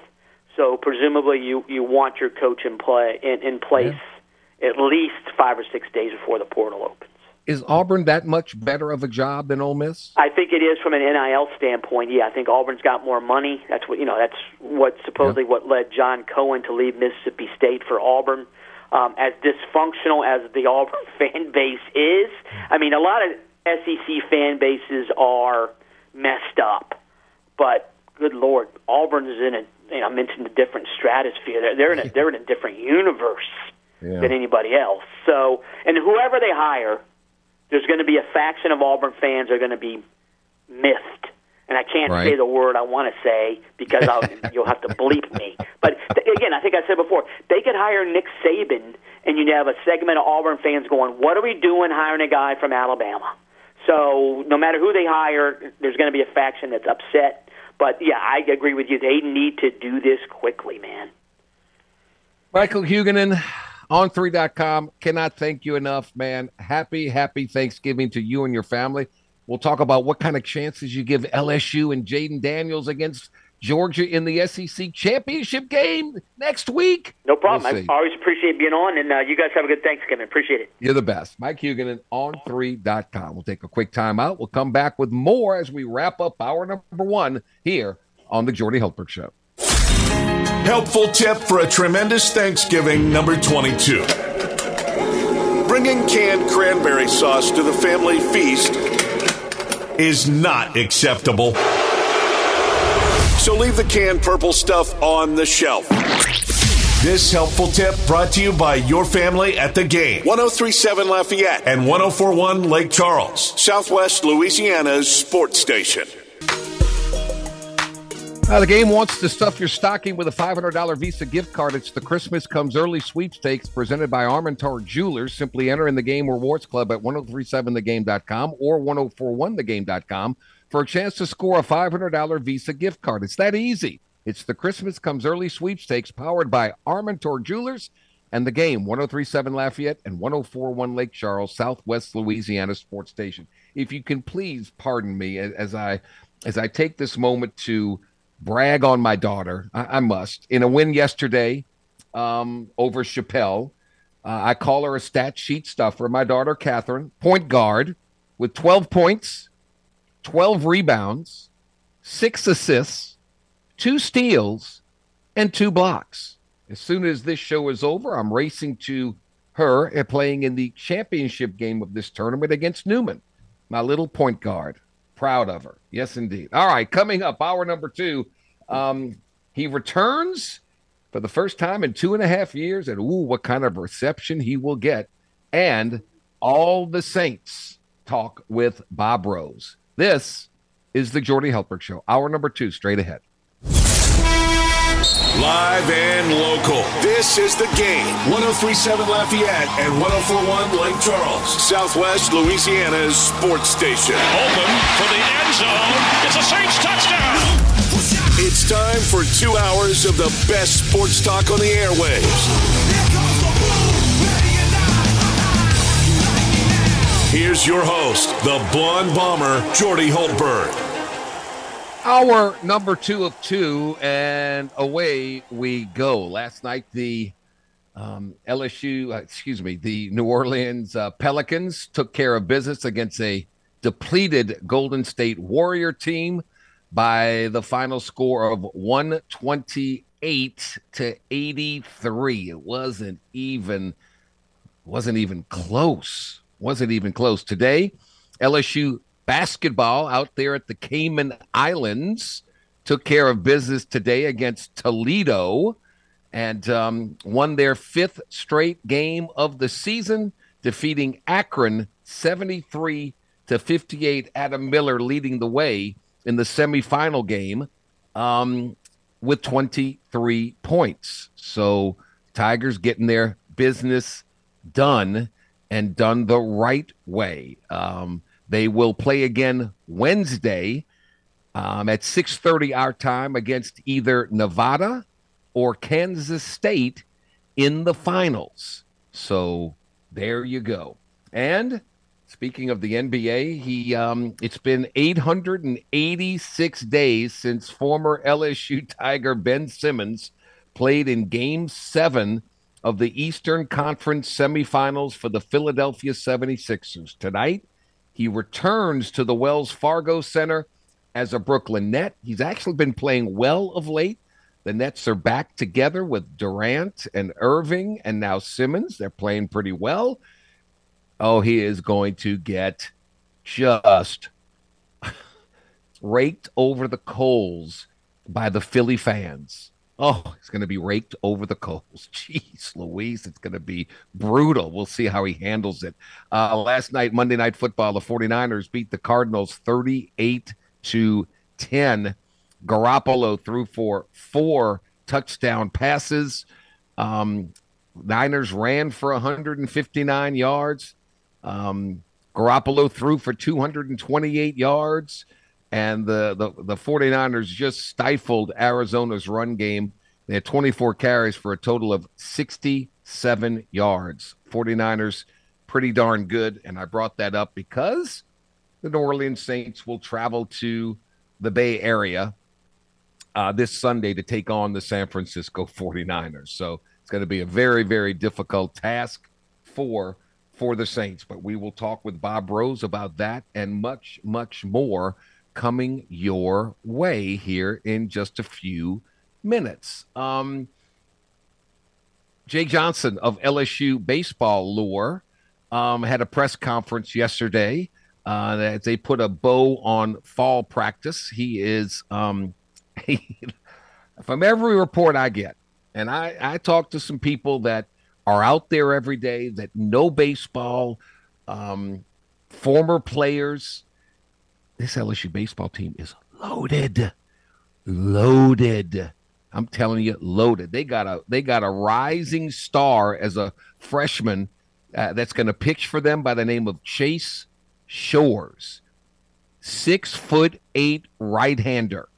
So presumably, you you want your coach in play in, in place yeah. at least five or six days before the portal opens. Is Auburn that much better of a job than Ole Miss? I think it is from an NIL standpoint. Yeah, I think Auburn's got more money. That's what you know. That's what supposedly yeah. what led John Cohen to leave Mississippi State for Auburn. Um, as dysfunctional as the Auburn fan base is, I mean, a lot of SEC fan bases are messed up, but good lord, Auburn is in a you know, I mentioned a different stratosphere. They're, they're in a they're in a different universe yeah. than anybody else. So, and whoever they hire, there's going to be a faction of Auburn fans are going to be miffed. And I can't right. say the word I want to say because I'll, you'll have to bleep me. But th- again, I think I said before, they could hire Nick Saban, and you'd have a segment of Auburn fans going, "What are we doing hiring a guy from Alabama?" So no matter who they hire, there's going to be a faction that's upset but yeah, I agree with you. They need to do this quickly, man. Michael Huguenin on 3.com. Cannot thank you enough, man. Happy, happy Thanksgiving to you and your family. We'll talk about what kind of chances you give LSU and Jayden Daniels against Georgia in the SEC championship game next week. No problem. We'll I always appreciate being on, and uh, you guys have a good Thanksgiving. Appreciate it. You're the best. Mike Huguenin on 3.com. We'll take a quick time out. We'll come back with more as we wrap up hour number one here on the Jordy Hultberg Show. Helpful tip for a tremendous Thanksgiving number 22. Bringing canned cranberry sauce to the family feast is not acceptable so leave the canned purple stuff on the shelf. This helpful tip brought to you by your family at the game. 1037 Lafayette and 1041 Lake Charles, Southwest Louisiana's sports station. Now, the game wants to stuff your stocking with a $500 Visa gift card. It's the Christmas Comes Early sweepstakes presented by Armentor Jewelers. Simply enter in the Game Rewards Club at 1037thegame.com or 1041thegame.com for a chance to score a $500 Visa gift card. It's that easy. It's the Christmas Comes Early sweepstakes powered by Armentor Jewelers and the game 1037 Lafayette and 1041 Lake Charles, Southwest Louisiana Sports Station. If you can please pardon me as I as I take this moment to brag on my daughter, I, I must. In a win yesterday um, over Chapelle, uh, I call her a stat sheet stuffer. My daughter Catherine, point guard, with 12 points, 12 rebounds, six assists, two steals, and two blocks. As soon as this show is over, I'm racing to her playing in the championship game of this tournament against Newman, my little point guard. Proud of her. Yes, indeed. All right, coming up, hour number two. Um, he returns for the first time in two and a half years, and ooh, what kind of reception he will get. And all the Saints talk with Bob Rose. This is the Jordy Hultberg Show. Hour number two, straight ahead. Live and local. This is the game. 1037 Lafayette and 1041 Lake Charles, Southwest Louisiana's sports station. Open for the end zone. It's a Saints touchdown. It's time for two hours of the best sports talk on the airwaves. Here's your host, the blonde bomber, Jordy Hultberg. Hour number two of two, and away we go. Last night, the um, LSU, uh, excuse me, the New Orleans uh, Pelicans took care of business against a depleted Golden State Warrior team by the final score of 128 to 83. It wasn't even wasn't even close wasn't even close. Today, LSU basketball out there at the Cayman Islands took care of business today against Toledo and um, won their fifth straight game of the season, defeating Akron 73 to 58. Adam Miller leading the way in the semifinal game um, with 23 points. So Tigers getting their business done and done the right way. Um, they will play again Wednesday um, at 6:30 our time against either Nevada or Kansas State in the finals. So there you go. And speaking of the NBA, he um, it's been 886 days since former LSU Tiger Ben Simmons played in Game Seven of the Eastern Conference semifinals for the Philadelphia 76ers. Tonight, he returns to the Wells Fargo Center as a Brooklyn Net. He's actually been playing well of late. The Nets are back together with Durant and Irving and now Simmons. They're playing pretty well. Oh, he is going to get just raked over the coals by the Philly fans. Oh, he's going to be raked over the coals. Jeez, Louise, it's going to be brutal. We'll see how he handles it. Uh, last night, Monday Night Football, the 49ers beat the Cardinals 38 to 10. Garoppolo threw for four touchdown passes. Um, Niners ran for 159 yards. Um, Garoppolo threw for 228 yards and the, the the 49ers just stifled Arizona's run game. They had 24 carries for a total of 67 yards. 49ers pretty darn good and I brought that up because the New Orleans Saints will travel to the Bay Area uh, this Sunday to take on the San Francisco 49ers. So it's going to be a very very difficult task for for the Saints, but we will talk with Bob Rose about that and much much more coming your way here in just a few minutes. Um, Jay Johnson of LSU baseball lore um, had a press conference yesterday uh, that they put a bow on fall practice. He is, um, from every report I get, and I, I talk to some people that are out there every day that know baseball, um, former players, this LSU baseball team is loaded, loaded. I'm telling you, loaded. They got a they got a rising star as a freshman uh, that's going to pitch for them by the name of Chase Shores, six foot eight right hander.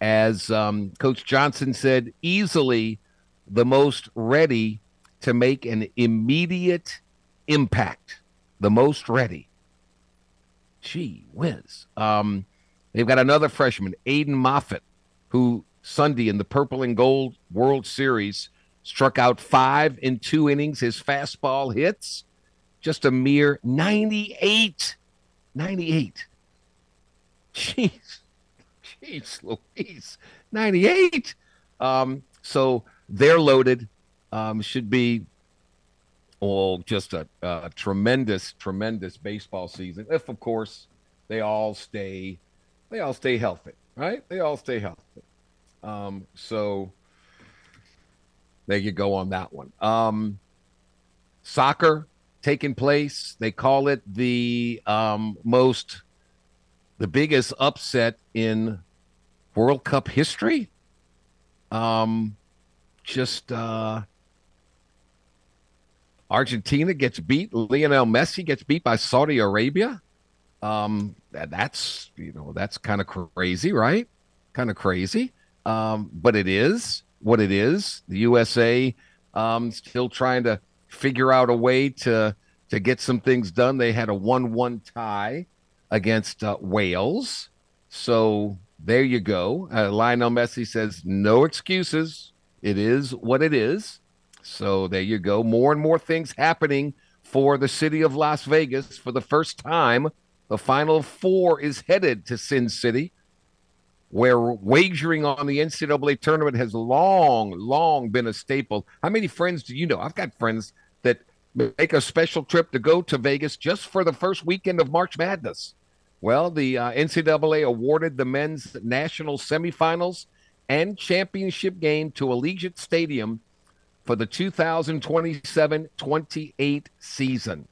As um, Coach Johnson said, easily the most ready to make an immediate impact. The most ready. Gee whiz. Um, they've got another freshman, Aiden Moffett, who Sunday in the Purple and Gold World Series struck out five in two innings. His fastball hits just a mere 98. 98. Jeez. Jeez Louise. 98. Um, so they're loaded. Um, should be Oh, just a, a tremendous, tremendous baseball season. If, of course, they all stay, they all stay healthy, right? They all stay healthy. Um, so there you go on that one. Um, soccer taking place. They call it the um, most, the biggest upset in World Cup history. Um, just uh, Argentina gets beat. Lionel Messi gets beat by Saudi Arabia. Um, that, that's you know that's kind of crazy, right? Kind of crazy. Um, but it is what it is. The USA um, still trying to figure out a way to to get some things done. They had a one-one tie against uh, Wales, so there you go. Uh, Lionel Messi says no excuses. It is what it is. So there you go. More and more things happening for the city of Las Vegas. For the first time, the final four is headed to Sin City, where wagering on the NCAA tournament has long, long been a staple. How many friends do you know? I've got friends that make a special trip to go to Vegas just for the first weekend of March Madness. Well, the uh, NCAA awarded the men's national semifinals and championship game to Allegiant Stadium for the 2027 28 season.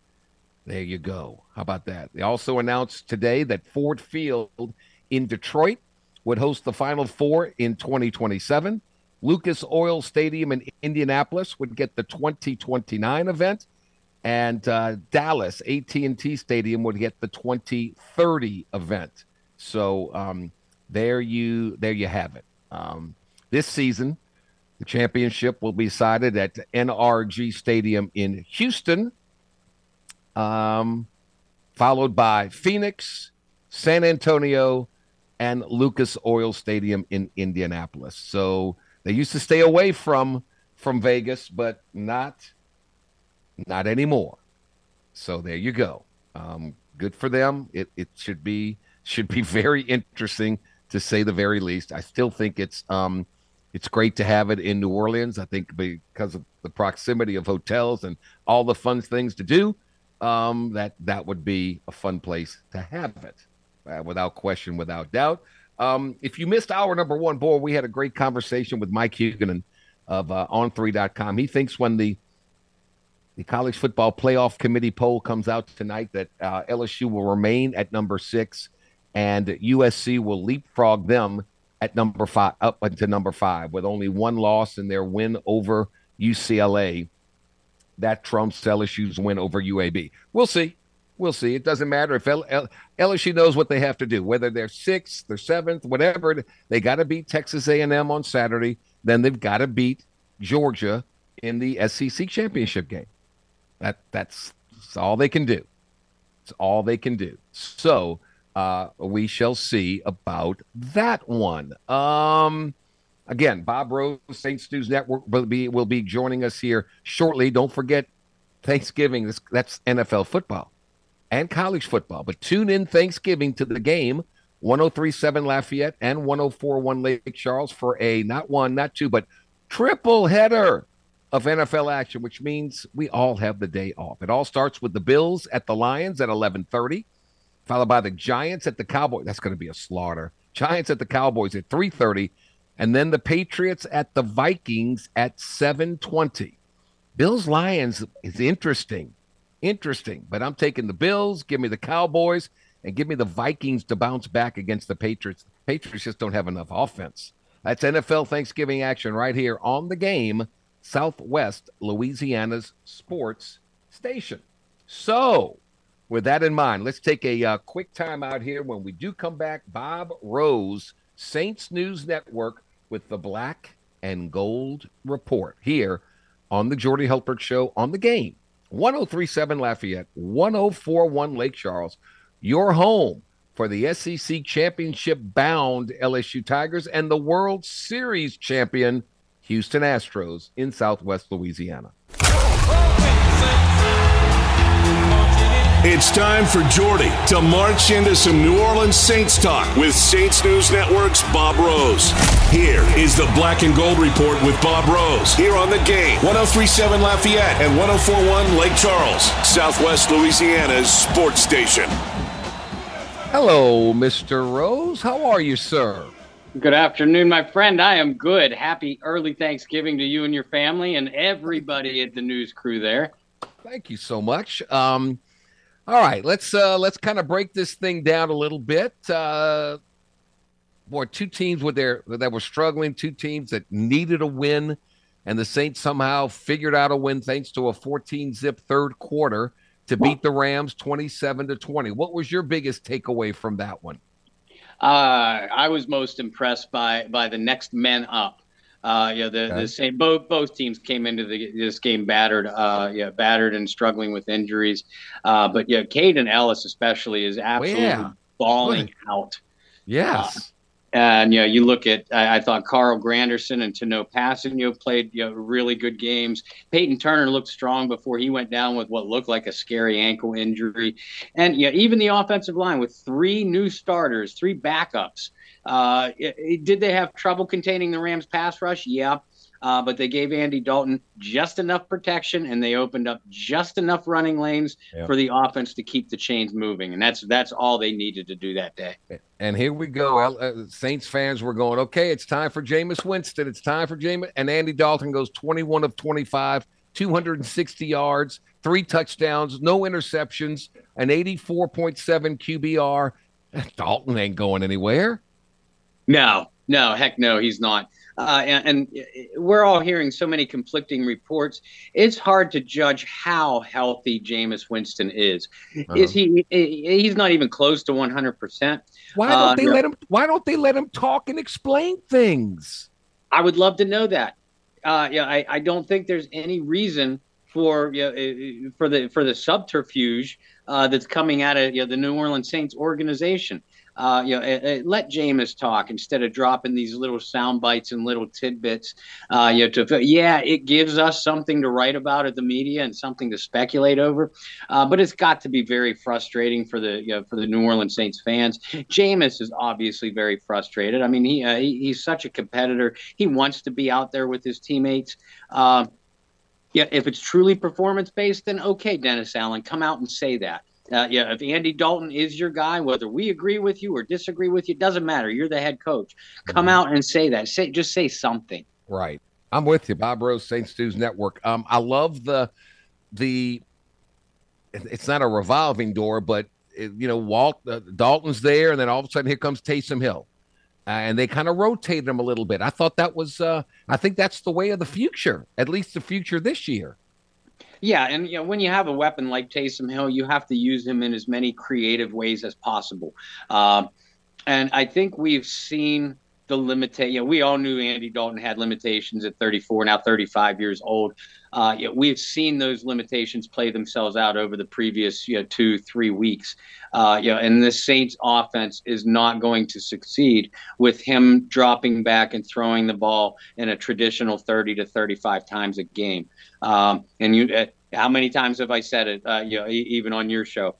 There you go. How about that? They also announced today that Ford Field in Detroit would host the Final Four in 2027. Lucas Oil Stadium in Indianapolis would get the 2029 event, and uh, Dallas AT&T Stadium would get the 2030 event. So um, there you there you have it. Um, this season, the championship will be decided at NRG Stadium in Houston, um, followed by Phoenix, San Antonio, and Lucas Oil Stadium in Indianapolis. So they used to stay away from from Vegas, but not not anymore. So there you go. Um, good for them. It it should be should be very interesting to say the very least. I still think it's um, it's great to have it in New Orleans. I think because of the proximity of hotels and all the fun things to do, um, that that would be a fun place to have it, uh, without question, without doubt. Um, if you missed our number one, boy, we had a great conversation with Mike Huguenin of uh, On3.com. He thinks when the the college football playoff committee poll comes out tonight that uh, LSU will remain at number six and USC will leapfrog them at number five, up into number five, with only one loss in their win over UCLA. That trumps LSU's win over UAB. We'll see. We'll see. It doesn't matter if L- L- LSU knows what they have to do, whether they're sixth or seventh, whatever. They got to beat Texas A&M on Saturday. Then they've got to beat Georgia in the SEC championship game. That that's, that's all they can do. It's all they can do. So uh, we shall see about that one. Um, again, Bob Rose, Saints News Network will be will be joining us here shortly. Don't forget Thanksgiving. That's NFL football and college football. But tune in Thanksgiving to the game. 1037 Lafayette and 1041 Lake Charles for a not one, not two, but triple header of NFL action, which means we all have the day off. It all starts with the Bills at the Lions at 1130 followed by the Giants at the Cowboys. That's going to be a slaughter. Giants at the Cowboys at 3:30, and then the Patriots at the Vikings at 7:20. Bills Lions is interesting. Interesting, but I'm taking the Bills, give me the Cowboys, and give me the Vikings to bounce back against the Patriots. Patriots just don't have enough offense. That's NFL Thanksgiving action right here on the game, Southwest Louisiana's sports station. So, with that in mind, let's take a uh, quick time out here. When we do come back, Bob Rose, Saints News Network, with the Black and Gold Report here on the Jordy Hultberg Show on the game. 1037 Lafayette, 1041 Lake Charles, your home for the SEC championship bound LSU Tigers and the World Series champion Houston Astros in Southwest Louisiana. It's time for Jordy to march into some New Orleans Saints talk with Saints News Network's Bob Rose. Here is the Black and Gold Report with Bob Rose here on the game 1037 Lafayette and 1041 Lake Charles, Southwest Louisiana's sports station. Hello, Mr. Rose. How are you, sir? Good afternoon, my friend. I am good. Happy early Thanksgiving to you and your family and everybody at the news crew there. Thank you so much. Um, all right, let's uh, let's kind of break this thing down a little bit. Uh, boy, two teams with their that were struggling, two teams that needed a win, and the Saints somehow figured out a win thanks to a 14 zip third quarter to beat the Rams 27 to 20. What was your biggest takeaway from that one? Uh, I was most impressed by by the next men up. Uh, yeah, the, okay. the same both both teams came into the, this game battered, uh, yeah, battered and struggling with injuries. Uh, but yeah, Kaden Elliss especially is absolutely oh, yeah. balling out. Yes. Uh, and you know, you look at I, I thought Carl Granderson and Tanoh Kpassagnon played you know, really good games. Peyton Turner looked strong before he went down with what looked like a scary ankle injury. And yeah, even the offensive line with three new starters, three backups. Uh, did they have trouble containing the Rams pass rush? Yeah. Uh, but they gave Andy Dalton just enough protection and they opened up just enough running lanes yep. for the offense to keep the chains moving, and that's that's all they needed to do that day. And here we go. Uh, Saints fans were going, okay, it's time for Jameis Winston. It's time for Jameis, and Andy Dalton goes 21 of 25, 260 yards, three touchdowns, no interceptions, an 84.7 QBR. Dalton ain't going anywhere. No, no, heck no, he's not. Uh, and, and, we're all hearing so many conflicting reports. It's hard to judge how healthy Jameis Winston is. Uh-huh. Is he? He's not even close to one hundred percent. Why don't uh, they let him? Why don't they let him talk and explain things? I would love to know that. Uh, yeah, I, I don't think there's any reason for you know, for the for the subterfuge uh, that's coming out of you know, the New Orleans Saints organization uh, you know, uh, let Jameis talk instead of dropping these little sound bites and little tidbits. Uh, you know, to yeah, it gives us something to write about at the media and something to speculate over. Uh, but it's got to be very frustrating for the you know, for the New Orleans Saints fans. Jameis is obviously very frustrated. I mean, he, uh, he he's such a competitor. He wants to be out there with his teammates. Uh, yeah, if it's truly performance based, then okay, Dennis Allen, come out and say that. Uh, yeah, if Andy Dalton is your guy, whether we agree with you or disagree with you, doesn't matter. You're the head coach. Come mm-hmm. out and say that. Say just say something. Right. I'm with you, Bob Rose, Saints News Network. Um, I love the the. It's not a revolving door, but it, you know, Walt uh, Dalton's there, and then all of a sudden here comes Taysom Hill, uh, and they kind of rotate him a little bit. I thought that was. Uh, I think that's the way of the future, at least the future this year. Yeah, and you know when you have a weapon like Taysom Hill, you have to use him in as many creative ways as possible. Uh, and I think we've seen the limitation. You know, we all knew Andy Dalton had limitations at 34, now 35 years old. Uh, you know, we've seen those limitations play themselves out over the previous you know, two, three weeks. Uh, you know, and the Saints offense is not going to succeed with him dropping back and throwing the ball in a traditional 30 to 35 times a game. Um, and you, uh, how many times have I said it? Uh, you know, even on your show,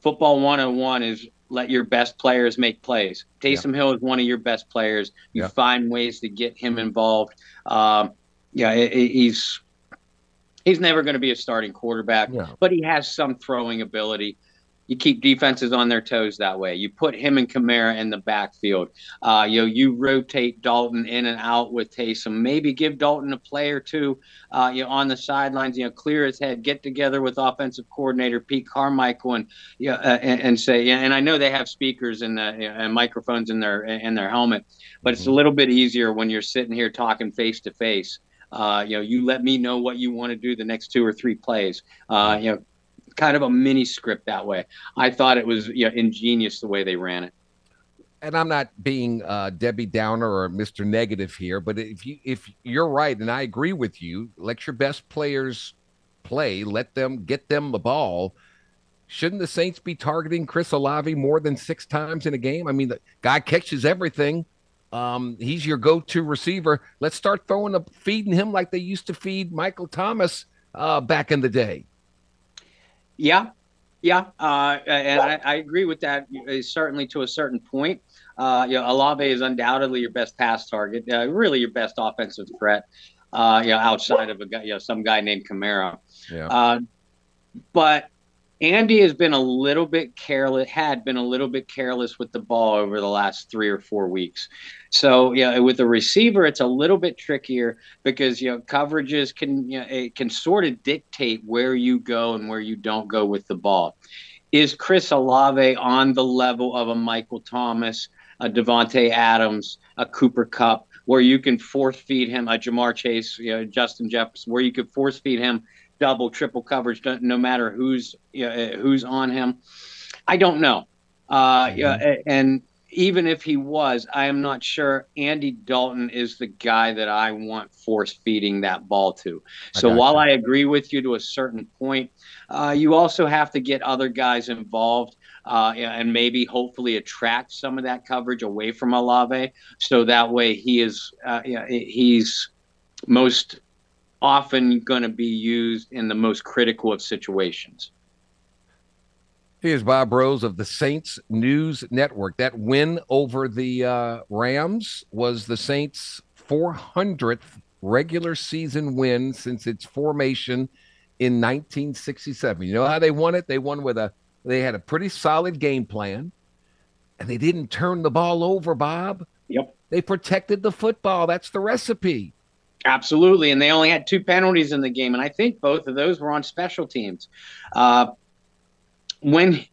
football 101 is let your best players make plays. Taysom yeah. Hill is one of your best players. You yeah. find ways to get him involved. Um, yeah, it, it, he's he's never going to be a starting quarterback, yeah. but he has some throwing ability you keep defenses on their toes that way. You put him and Kamara in the backfield. Uh, you know, you rotate Dalton in and out with Taysom. Maybe give Dalton a play or two, uh, you know, on the sidelines. You know, clear his head. Get together with offensive coordinator Pete Carmichael and you know, uh, and, and, say. And I know they have speakers and, uh, and microphones in their in their helmet, but it's a little bit easier when you're sitting here talking face to face. Uh, you know, you let me know what you want to do the next two or three plays. Uh, you know, kind of a mini script that way. I thought it was you know, ingenious the way they ran it. And I'm not being uh, Debbie Downer or Mr. Negative here, but if you if you're right, and I agree with you, let your best players play, let them get them the ball. Shouldn't the Saints be targeting Chris Olave more than six times in a game? I mean, the guy catches everything. Um, he's your go-to receiver. Let's start throwing up, feeding him like they used to feed Michael Thomas uh, back in the day. Yeah, Yeah, uh, and I, I, agree with that. Uh, certainly to a certain point. Uh, you know, Olave is undoubtedly your best pass target, uh, really your best offensive threat. Uh, you know, outside of a guy, you know, some guy named Kamara. Yeah. Uh, but Andy has been a little bit careless, had been a little bit careless with the ball over the last three or four weeks. So, yeah, with a receiver, it's a little bit trickier because, you know, coverages can, you know, it can sort of dictate where you go and where you don't go with the ball. Is Chris Olave on the level of a Michael Thomas, a Davante Adams, a Cooper Kupp, where you can force feed him a Ja'Marr Chase, you know, Justin Jefferson, where you could force feed him double, triple coverage, no matter who's know, who's on him. I don't know. Uh, mm-hmm. yeah, and even if he was, I am not sure Andy Dalton is the guy that I want force feeding that ball to. So I while you. I agree with you to a certain point, uh, you also have to get other guys involved. Uh, and maybe hopefully attract some of that coverage away from Olave, so that way he is uh, he's most often going to be used in the most critical of situations. Here's Bob Rose of the Saints News Network. That win over the uh, Rams was the Saints' 400th regular season win since its formation in 1967. You know how they won it? They won with a they had a pretty solid game plan and they didn't turn the ball over, Bob. Yep. They protected the football. That's the recipe. Absolutely, and they only had two penalties in the game, and I think both of those were on special teams. Uh, when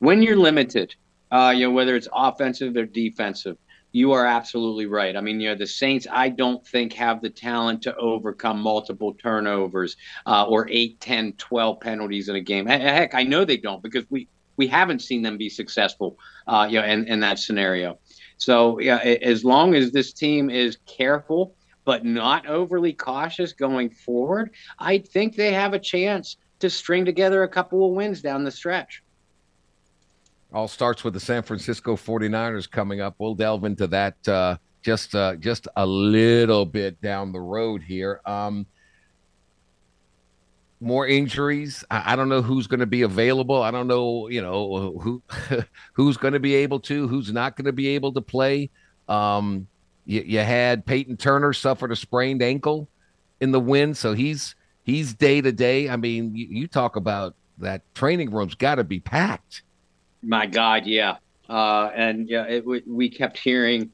when you're limited, uh, you know whether it's offensive or defensive, you are absolutely right. I mean, you know the Saints, I don't think have the talent to overcome multiple turnovers uh, or 8, 10, 12 penalties in a game. Heck, I know they don't because we we haven't seen them be successful, uh, you know, in, in that scenario. So yeah, as long as this team is careful but not overly cautious going forward, I think they have a chance to string together a couple of wins down the stretch. All starts with the San Francisco 49ers coming up. We'll delve into that uh, just uh, just a little bit down the road here. Um, more injuries. I, I don't know who's going to be available. I don't know, you know, who who's going to be able to, who's not going to be able to play. Um, you, you had Peyton Turner suffered a sprained ankle in the win, so he's he's day to day. I mean, you, you talk about that training room's got to be packed. My God, yeah. Uh, and yeah, it, we kept hearing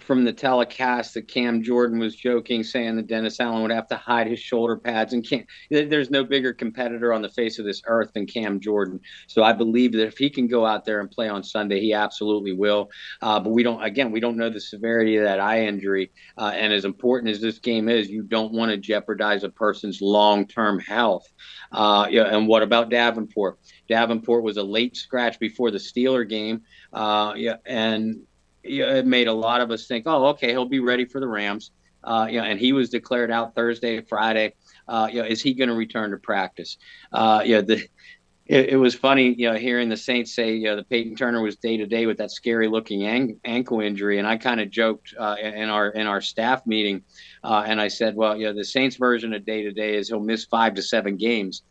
from the telecast that Cam Jordan was joking, saying that Dennis Allen would have to hide his shoulder pads, and can't. There's no bigger competitor on the face of this earth than Cam Jordan. So I believe that if he can go out there and play on Sunday, he absolutely will. Uh, but we don't. Again, we don't know the severity of that eye injury, uh, and as important as this game is, you don't want to jeopardize a person's long-term health. Uh, yeah, and what about Davenport? Davenport was a late scratch before the Steeler game. Uh, yeah, and it made a lot of us think, oh, okay, he'll be ready for the Rams. Uh, you know, and he was declared out Thursday, Friday. Uh, you know, is he going to return to practice? Uh, you know, the, it, it, was funny, you know, hearing the Saints say, you know, the Peyton Turner was day to day with that scary looking ang- ankle injury, and I kind of joked uh, in our in our staff meeting, uh, and I said, well, you know, the Saints version of day to day is he'll miss five to seven games.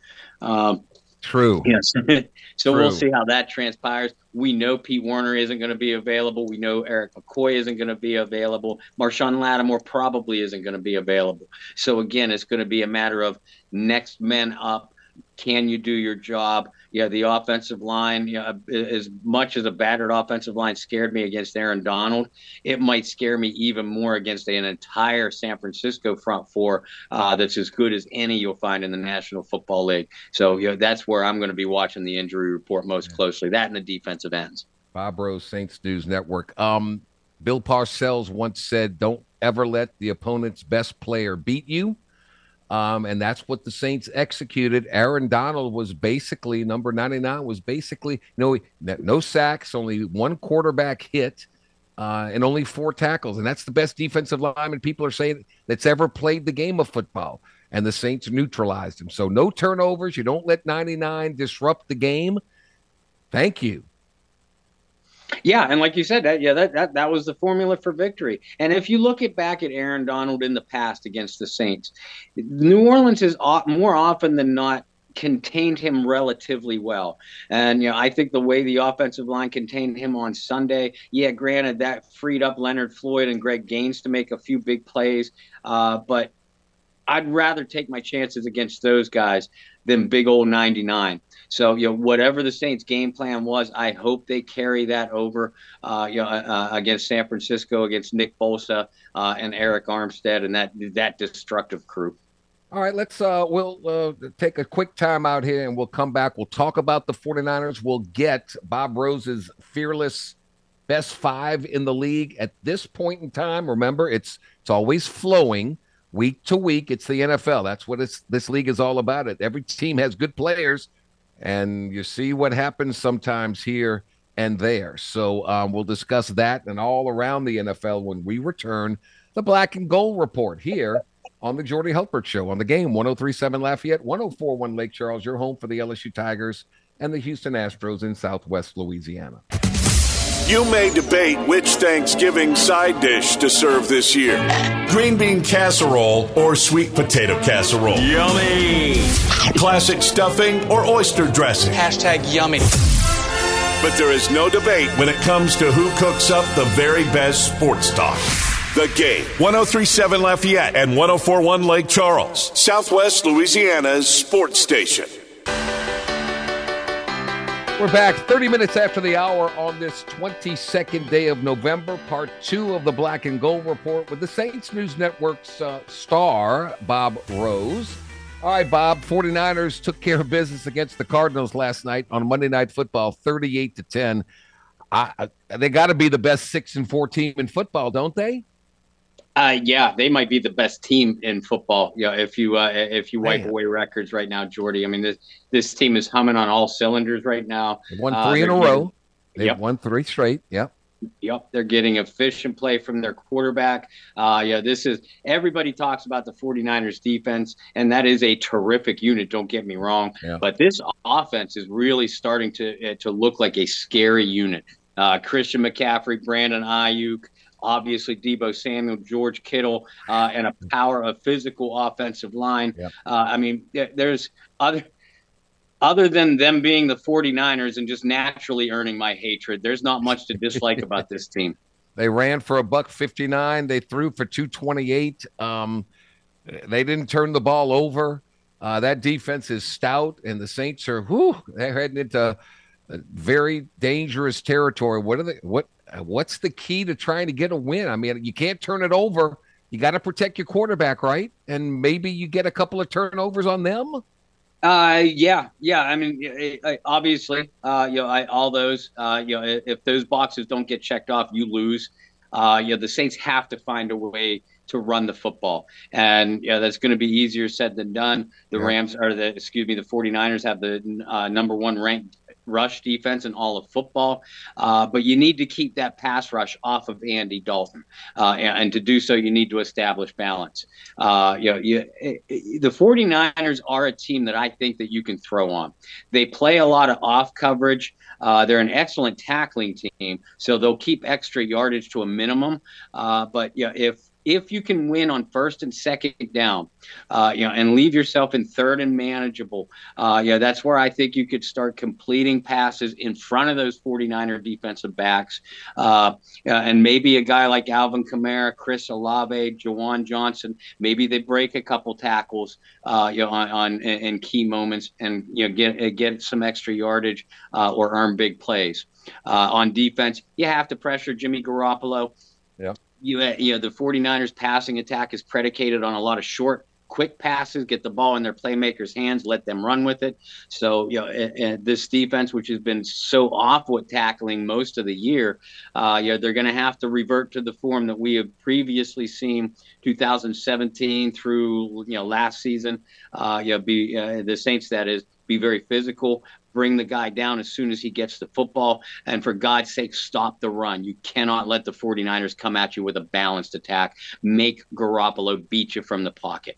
Um, True. Yes. so True. we'll see how that transpires. We know Pete Werner isn't going to be available. We know Erik McCoy isn't going to be available. Marshon Lattimore probably isn't going to be available. So again, it's going to be a matter of next men up can you do your job? Yeah, the offensive line, yeah, as much as a battered offensive line scared me against Aaron Donald, it might scare me even more against an entire San Francisco front four uh, that's as good as any you'll find in the National Football League. So, yeah, that's where I'm going to be watching the injury report most closely. That and the defensive ends. Bob Rose, Saints News Network. Um, Bill Parcells once said, "Don't ever let the opponent's best player beat you." Um, and that's what the Saints executed. Aaron Donald was basically number 99 was basically no no sacks, only one quarterback hit, uh, and only four tackles. And that's the best defensive lineman people are saying that's ever played the game of football. And the Saints neutralized him. So no turnovers. You don't let 99 disrupt the game. Thank you. Yeah, and like you said, that yeah, that, that that was the formula for victory. And if you look at back at Aaron Donald in the past against the Saints, New Orleans has more often than not contained him relatively well. And you know, I think the way the offensive line contained him on Sunday, yeah, granted that freed up Leonard Floyd and Greg Gaines to make a few big plays, uh, but I'd rather take my chances against those guys than big old 99. So, you know, whatever the Saints' game plan was, I hope they carry that over, uh, you know, uh, uh against San Francisco, against Nick Bosa uh, and Arik Armstead and that that destructive crew. All right, let's uh we'll uh, take a quick time out here and we'll come back. We'll talk about the 49ers. We'll get Bob Rose's fearless best 5 in the league at this point in time. Remember, it's it's always flowing week to week. It's the NFL. That's what it's this league is all about. It every team has good players, and you see what happens sometimes here and there. So um, we'll discuss that and all around the NFL when we return the Black and Gold report here on the Jordy Hultberg Show on the game 1037 Lafayette, 1041 Lake Charles, your home for the LSU Tigers and the Houston Astros in Southwest Louisiana. You may debate which Thanksgiving side dish to serve this year green bean casserole or sweet potato casserole. Yummy. Classic stuffing or oyster dressing. Hashtag yummy. But there is no debate when it comes to who cooks up the very best sports talk. The Game, 1037 Lafayette and 1041 Lake Charles, Southwest Louisiana's sports station. We're back 30 minutes after the hour on this 22nd day of November, part two of the Black and Gold Report with the Saints News Network's uh, star, Bob Rose. All right, Bob, 49ers took care of business against the Cardinals last night on Monday Night Football, 38 to 10. I, they got to be the best 6 and 4 team in football, don't they? Uh, yeah, they might be the best team in football. Yeah, if you uh, if you wipe Man. away records right now, Jordy. I mean, this this team is humming on all cylinders right now. They won uh, three uh, in a row. They yep. won three straight. Yep. Yep, they're getting efficient play from their quarterback. Uh, yeah, this is everybody talks about the 49ers defense, and that is a terrific unit. Don't get me wrong, yeah. but this offense is really starting to uh, to look like a scary unit. Uh, Christian McCaffrey, Brandon Aiyuk, obviously Debo Samuel, George Kittle, uh, and a power of physical offensive line. Yep. Uh, I mean, there's other other than them being the 49ers and just naturally earning my hatred, there's not much to dislike about this team. They ran for a buck 59. They threw for 228. Um, they didn't turn the ball over. Uh, that defense is stout, and the Saints are whew, they're heading into very dangerous territory. What are they? What what's the key to trying to get a win? I mean, you can't turn it over. You got to protect your quarterback, right? And maybe you get a couple of turnovers on them. Uh, yeah, yeah. I mean, obviously, uh, you know, I, all those, uh, you know, if those boxes don't get checked off, you lose. Uh, you know, the Saints have to find a way to run the football. And yeah, that's going to be easier said than done. The yeah. Rams are the, excuse me, the 49ers have the uh, number one ranked rush defense in all of football. Uh, but you need to keep that pass rush off of Andy Dalton. Uh, and, and, to do so, you need to establish balance. Uh, you know, you, it, it, the 49ers are a team that I think that you can throw on. They play a lot of off coverage. Uh, they're an excellent tackling team, so they'll keep extra yardage to a minimum. Uh, but yeah, if if you can win on first and second down, uh, you know, and leave yourself in third and manageable, uh, yeah, that's where I think you could start completing passes in front of those 49er defensive backs. Uh, and maybe a guy like Alvin Kamara, Chris Olave, Juwan Johnson, maybe they break a couple tackles, uh, you know, on, on in key moments and, you know, get, get some extra yardage uh, or earn big plays. Uh, on defense, you have to pressure Jimmy Garoppolo. Yeah you, uh, you know, the 49ers passing attack is predicated on a lot of short, quick passes, get the ball in their playmakers' hands, let them run with it. So, you know, and, and this defense, which has been so off with tackling most of the year, uh, you know, they're going to have to revert to the form that we have previously seen 2017 through, you know, last season. Uh, you know, be uh, the Saints, that is, be very physical, bring the guy down as soon as he gets the football. And for God's sake, stop the run. You cannot let the 49ers come at you with a balanced attack. Make Garoppolo beat you from the pocket.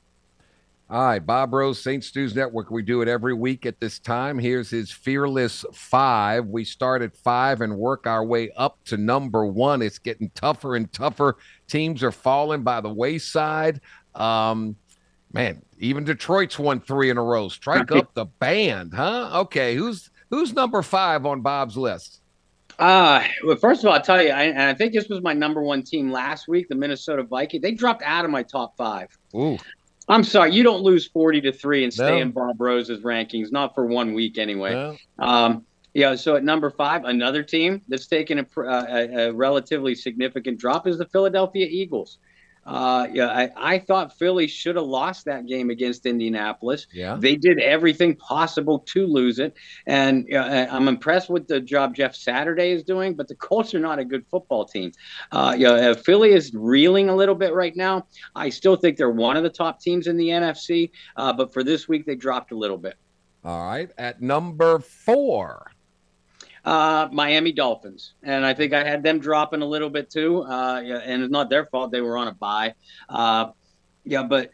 All right, Bob Rose, Saints News Network. We do it every week at this time. Here's his fearless five. We start at five and work our way up to number one. It's getting tougher and tougher. Teams are falling by the wayside. Um, Man, even Detroit's won three in a row. Strike up the band, huh? Okay, who's who's number five on Bob's list? Uh, well, first of all, I'll tell you, I, and I think this was my number one team last week, the Minnesota Vikings. They dropped out of my top five. Ooh. I'm sorry, you don't lose 40 to 3 and stay No. in Bob Rose's rankings, not for one week anyway. Well, Um, yeah, so at number five, another team that's taken a, uh, a, a relatively significant drop is the Philadelphia Eagles. Uh, yeah, I, I thought Philly should have lost that game against Indianapolis. yeah. They did everything possible to lose it, and uh, I'm impressed with the job Jeff Saturday is doing. But the Colts are not a good football team. Uh, yeah, uh, Philly is reeling a little bit right now. I still think they're one of the top teams in the NFC, uh, but for this week they dropped a little bit. All right. At number four. Uh, Miami Dolphins, and I think I had them dropping a little bit too. Uh, yeah, and it's not their fault; they were on a bye. Uh, yeah, but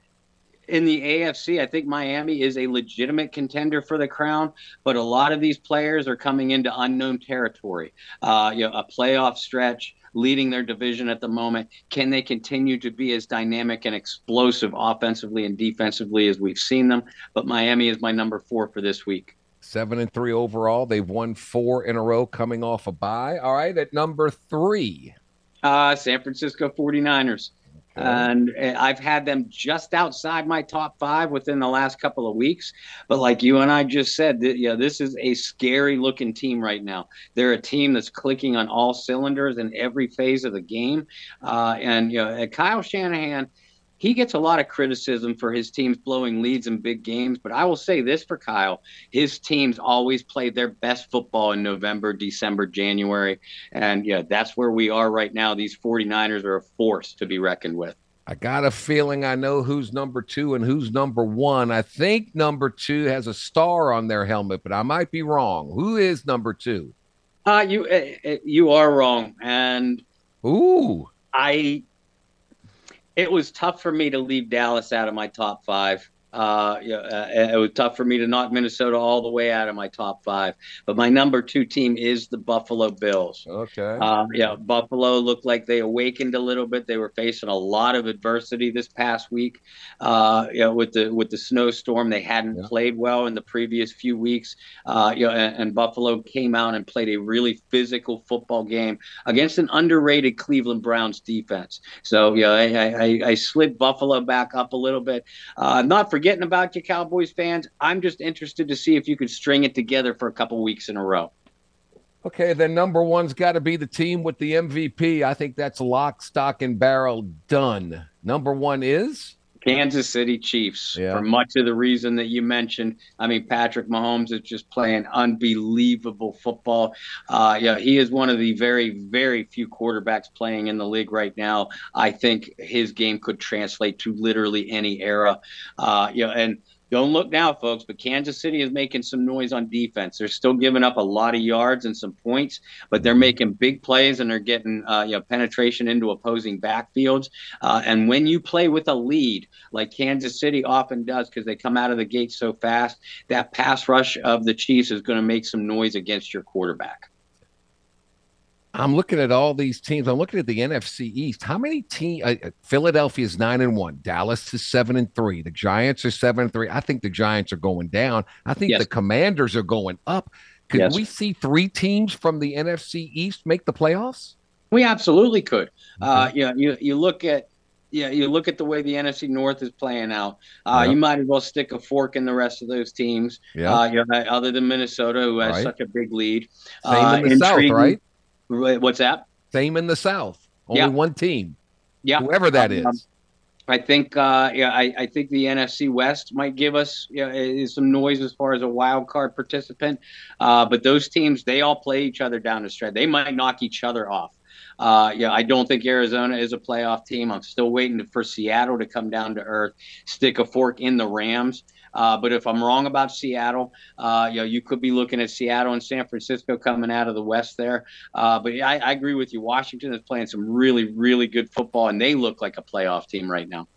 in the AFC, I think Miami is a legitimate contender for the crown. But a lot of these players are coming into unknown territory. Uh, you know, a playoff stretch, leading their division at the moment. Can they continue to be as dynamic and explosive offensively and defensively as we've seen them? But Miami is my number four for this week. Seven and three overall. They've won four in a row coming off a bye. All right. At number three. Uh, San Francisco 49ers. And uh, I've had them just outside my top five within the last couple of weeks. But like you and I just said, th- yeah, this is a scary looking team right now. They're a team that's clicking on all cylinders in every phase of the game. Uh, and you know, and Kyle Shanahan, he gets a lot of criticism for his teams blowing leads in big games. But I will say this for Kyle: his teams always play their best football in November, December, January. And yeah, that's where we are right now. These 49ers are a force to be reckoned with. I got a feeling I know who's number two and who's number one. I think number two has a star on their helmet, but I might be wrong. Who is number two? Uh, you uh, you are wrong, and Ooh. I. It was tough for me to leave Dallas out of my top five. Uh, yeah, uh, it was tough for me to knock Minnesota all the way out of my top five. But my number two team is the Buffalo Bills. Okay. Uh, yeah, Buffalo looked like they awakened a little bit. They were facing a lot of adversity this past week. Uh, you know, with the with the snowstorm, they hadn't Yeah. played well in the previous few weeks. Uh, you know, and, and Buffalo came out and played a really physical football game against an underrated Cleveland Browns defense. So, yeah, I, I, I slid Buffalo back up a little bit. Uh, not forgetting about you, Cowboys fans. I'm just interested to see if you could string it together for a couple weeks in a row. Okay, then number one's got to be the team with the MVP. I think that's lock, stock, and barrel done. Number one is Kansas City Chiefs Yeah. for much of the reason that you mentioned. I mean, Patrick Mahomes is just playing unbelievable football. Uh, yeah, he is one of the very, very few quarterbacks playing in the league right now. I think his game could translate to literally any era. Uh, yeah, and don't look now, folks, but Kansas City is making some noise on defense. They're still giving up a lot of yards and some points, but they're making big plays and they're getting uh, you know penetration into opposing backfields. Uh, and when you play with a lead, like Kansas City often does, because they come out of the gate so fast, that pass rush of the Chiefs is going to make some noise against your quarterback. I'm looking at all these teams. I'm looking at the NFC East. How many teams? Uh, uh, Philadelphia is nine and one. Dallas is seven and three. The Giants are seven and three. I think the Giants are going down. I think Yes. the Commanders are going up. Could Yes. we see three teams from the NFC East make the playoffs? We absolutely could. Uh, you, know, you you look at yeah, you look at the way the NFC North is playing out. Uh. You might as well stick a fork in the rest of those teams. Yeah. Uh, you know, other than Minnesota, who has Right. such a big lead. Same Uh, in the South, right? What's that? Same in the South. Only Yeah. one team. Yeah. Whoever that is. Um, I think uh, yeah, I, I think the NFC West might give us you know, some noise as far as a wild card participant. Uh, but those teams, they all play each other down the stretch. They might knock each other off. Uh, yeah, I don't think Arizona is a playoff team. I'm still waiting for Seattle to come down to earth, stick a fork in the Rams. Uh, but if I'm wrong about Seattle, uh, you know, you could be looking at Seattle and San Francisco coming out of the West there. Uh, but I, I agree with you. Washington is playing some really, really good football, and they look like a playoff team right now.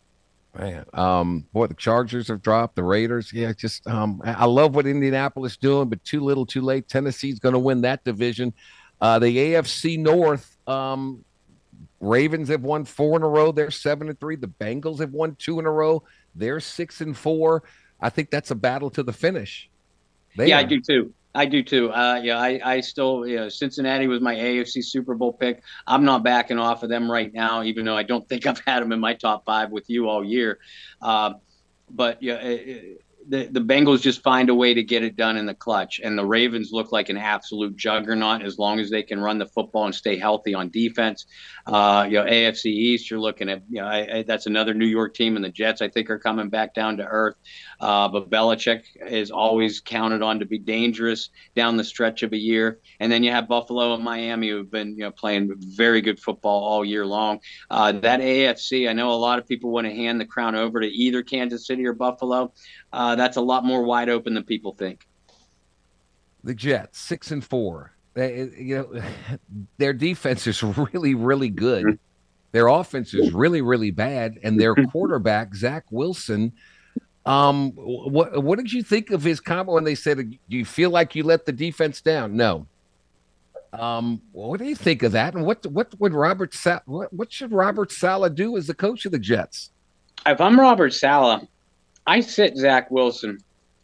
Man, um, boy, the Chargers have dropped. The Raiders, yeah, just um, I love what Indianapolis doing, but too little, too late. Tennessee's going to win that division. Uh, the AFC North, um, Ravens have won four in a row. They're seven and three. The Bengals have won two in a row. They're six and four. I think that's a battle to the finish. They yeah, are. I do too. I do too. Uh, yeah, I, I still, you know, Cincinnati was my AFC Super Bowl pick. I'm not backing off of them right now, even though I don't think I've had them in my top five with you all year. Uh, but yeah, it, the, the Bengals just find a way to get it done in the clutch. And the Ravens look like an absolute juggernaut as long as they can run the football and stay healthy on defense. Uh, you know, AFC East, you're looking at, you know, I, I, that's another New York team, and the Jets, I think, are coming back down to earth. Uh, but Belichick is always counted on to be dangerous down the stretch of a year. And then you have Buffalo and Miami, who've been, you know, playing very good football all year long. Uh, that AFC, I know a lot of people want to hand the crown over to either Kansas City or Buffalo uh, that's a lot more wide open than people think. The Jets, six and four. They, you know, their defense is really, really good. Their offense is really, really bad, and their quarterback Zach Wilson. Um, what what did you think of his comment when they said, "Do you feel like you let the defense down?" No. Um, what do you think of that? And what what would Robert Sa- what, what should Robert Saleh do as the coach of the Jets? If I'm Robert Saleh, I sit Zach Wilson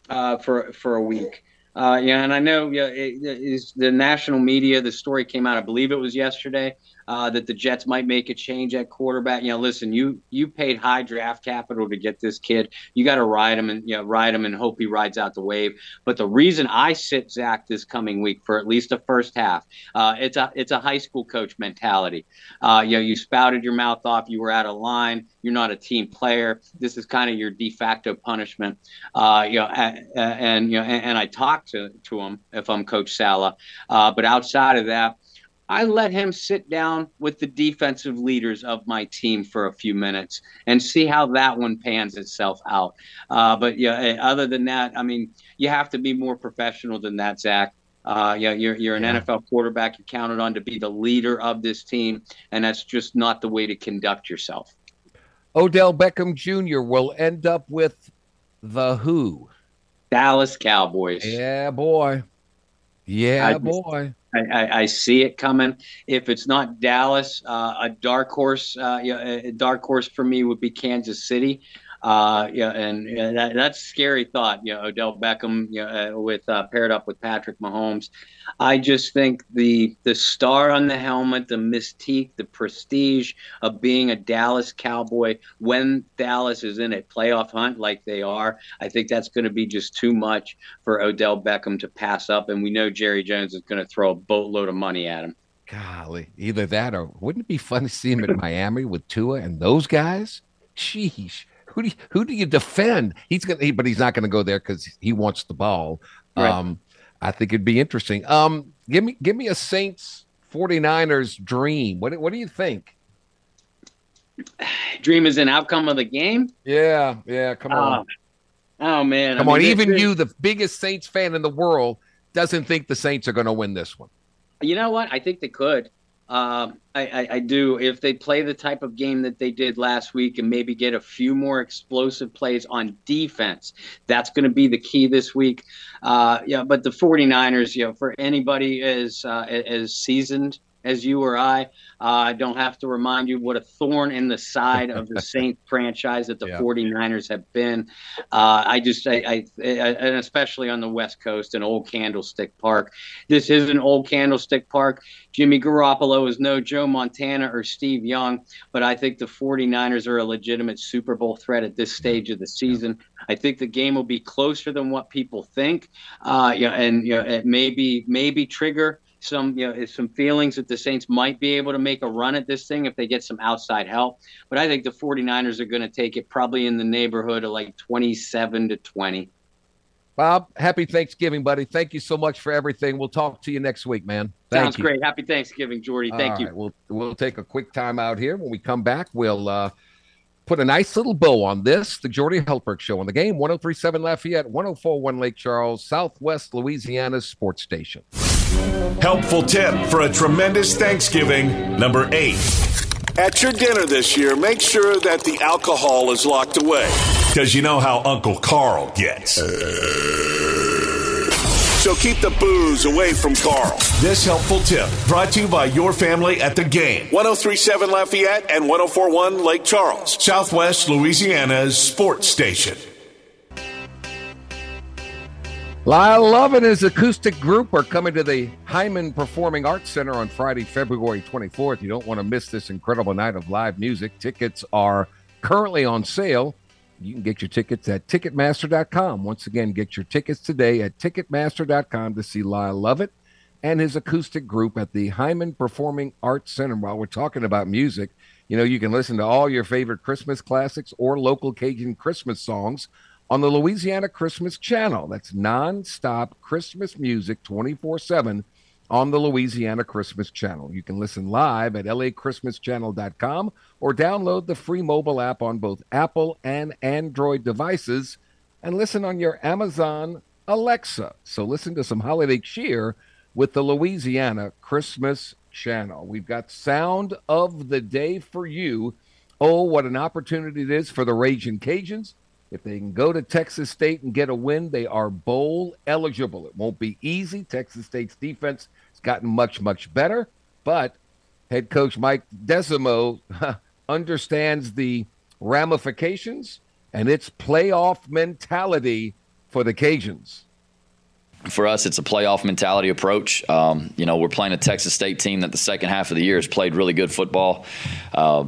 uh, for for a week. Uh, yeah, and I know yeah, it, the national media. The story came out. I believe it was yesterday uh, that the Jets might make a change at quarterback. You know, listen, you you paid high draft capital to get this kid. You got to ride him and you know ride him and hope he rides out the wave. But the reason I sit Zach this coming week for at least the first half, uh, it's a it's a high school coach mentality. Uh, you know, you spouted your mouth off. You were out of line. You're not a team player. This is kind of your de facto punishment. Uh, you know, and, and you know, and, and, I talk to to him if I'm Coach Saleh. Uh, but outside of that I let him sit down with the defensive leaders of my team for a few minutes and see how that one pans itself out. Uh, but yeah, eh, other than that, I mean, you have to be more professional than that, Zach. Uh, yeah, you're you're an yeah. NFL quarterback. You're counted on to be the leader of this team, and that's just not the way to conduct yourself. Odell Beckham Jr. will end up with the who? Dallas Cowboys. Yeah, boy. Yeah, I boy. I, I, see it coming. If it's not Dallas, uh, a dark horse, uh, a dark horse for me would be Kansas City. Uh, yeah, and yeah, that, that's a scary thought. You know, Odell Beckham, you know, uh, with uh, paired up with Patrick Mahomes. I just think the the star on the helmet, the mystique, the prestige of being a Dallas Cowboy when Dallas is in a playoff hunt like they are, I think that's going to be just too much for Odell Beckham to pass up. And we know Jerry Jones is going to throw a boatload of money at him. Golly, either that or wouldn't it be fun to see him in Miami with Tua and those guys? Sheesh who do you, who do you defend? He's gonna, he, but he's not going to go there because he wants the ball. Right. Um, I think it'd be interesting. Um, give me give me a Saints 49ers dream. What what do you think? Dream is an outcome of the game. Yeah, yeah. Come on. Oh, oh man. Come I mean, on. Even you, the biggest Saints fan in the world, doesn't think the Saints are going to win this one. You know what? I think they could. Um, I, I, I, do. If they play the type of game that they did last week and maybe get a few more explosive plays on defense, that's going to be the key this week. Uh, yeah, but the 49ers, you know, for anybody as uh, as seasoned as you or I. Uh, I don't have to remind you what a thorn in the side of the Saint franchise that the yeah. 49ers have been. Uh, I just, I, I, I, and especially on the West Coast and Old Candlestick Park. This is an Old Candlestick Park. Jimmy Garoppolo is no Joe Montana or Steve Young, but I think the 49ers are a legitimate Super Bowl threat at this stage of the season. I think the game will be closer than what people think. Uh, yeah, and you know, it may be maybe trigger some you know some feelings that the Saints might be able to make a run at this thing if they get some outside help. But I think the 49ers are going to take it probably in the neighborhood of like 27 to 20. Bob, happy Thanksgiving, buddy. Thank you so much for everything. We'll talk to you next week, man. Thank Sounds you. great. Happy Thanksgiving, Jordy. Thank All you. Right, we'll we'll take a quick time out here. When we come back, we'll uh, put a nice little bow on this. The Jordy Hultberg Show on the game, 1037 Lafayette, 1041 Lake Charles, Southwest Louisiana sports station. Helpful tip for a tremendous Thanksgiving. Number eight. At your dinner this year, make sure that the alcohol is locked away. Because you know how Uncle Carl gets. So keep the booze away from Carl. This helpful tip brought to you by your family at the game. 1037 Lafayette and 1041 Lake Charles, Southwest Louisiana's sports station. Lyle Lovett and his acoustic group are coming to the Heymann Performing Arts Center on Friday, February 24th. You don't want to miss this incredible night of live music. Tickets are currently on sale. You can get your tickets at Ticketmaster.com. Once again, get your tickets today at Ticketmaster.com to see Lyle Lovett and his acoustic group at the Heymann Performing Arts Center. While we're talking about music, you know, you can listen to all your favorite Christmas classics or local Cajun Christmas songs on the Louisiana Christmas Channel. That's nonstop Christmas music 24 7 on the Louisiana Christmas Channel. You can listen live at lachristmaschannel.com or download the free mobile app on both Apple and Android devices and listen on your Amazon Alexa. So listen to some holiday cheer with the Louisiana Christmas Channel. We've got Sound of the Day for you. Oh, what an opportunity it is for the Raging Cajuns if they can go to Texas State and get a win, they are bowl eligible. It won't be easy. Texas State's defense has gotten much, much better, but head coach Mike Desormeaux understands the ramifications and its playoff mentality for the Cajuns for us, it's a playoff mentality approach. Um, you know, we're playing a Texas State team that the second half of the year has played really good football. Uh,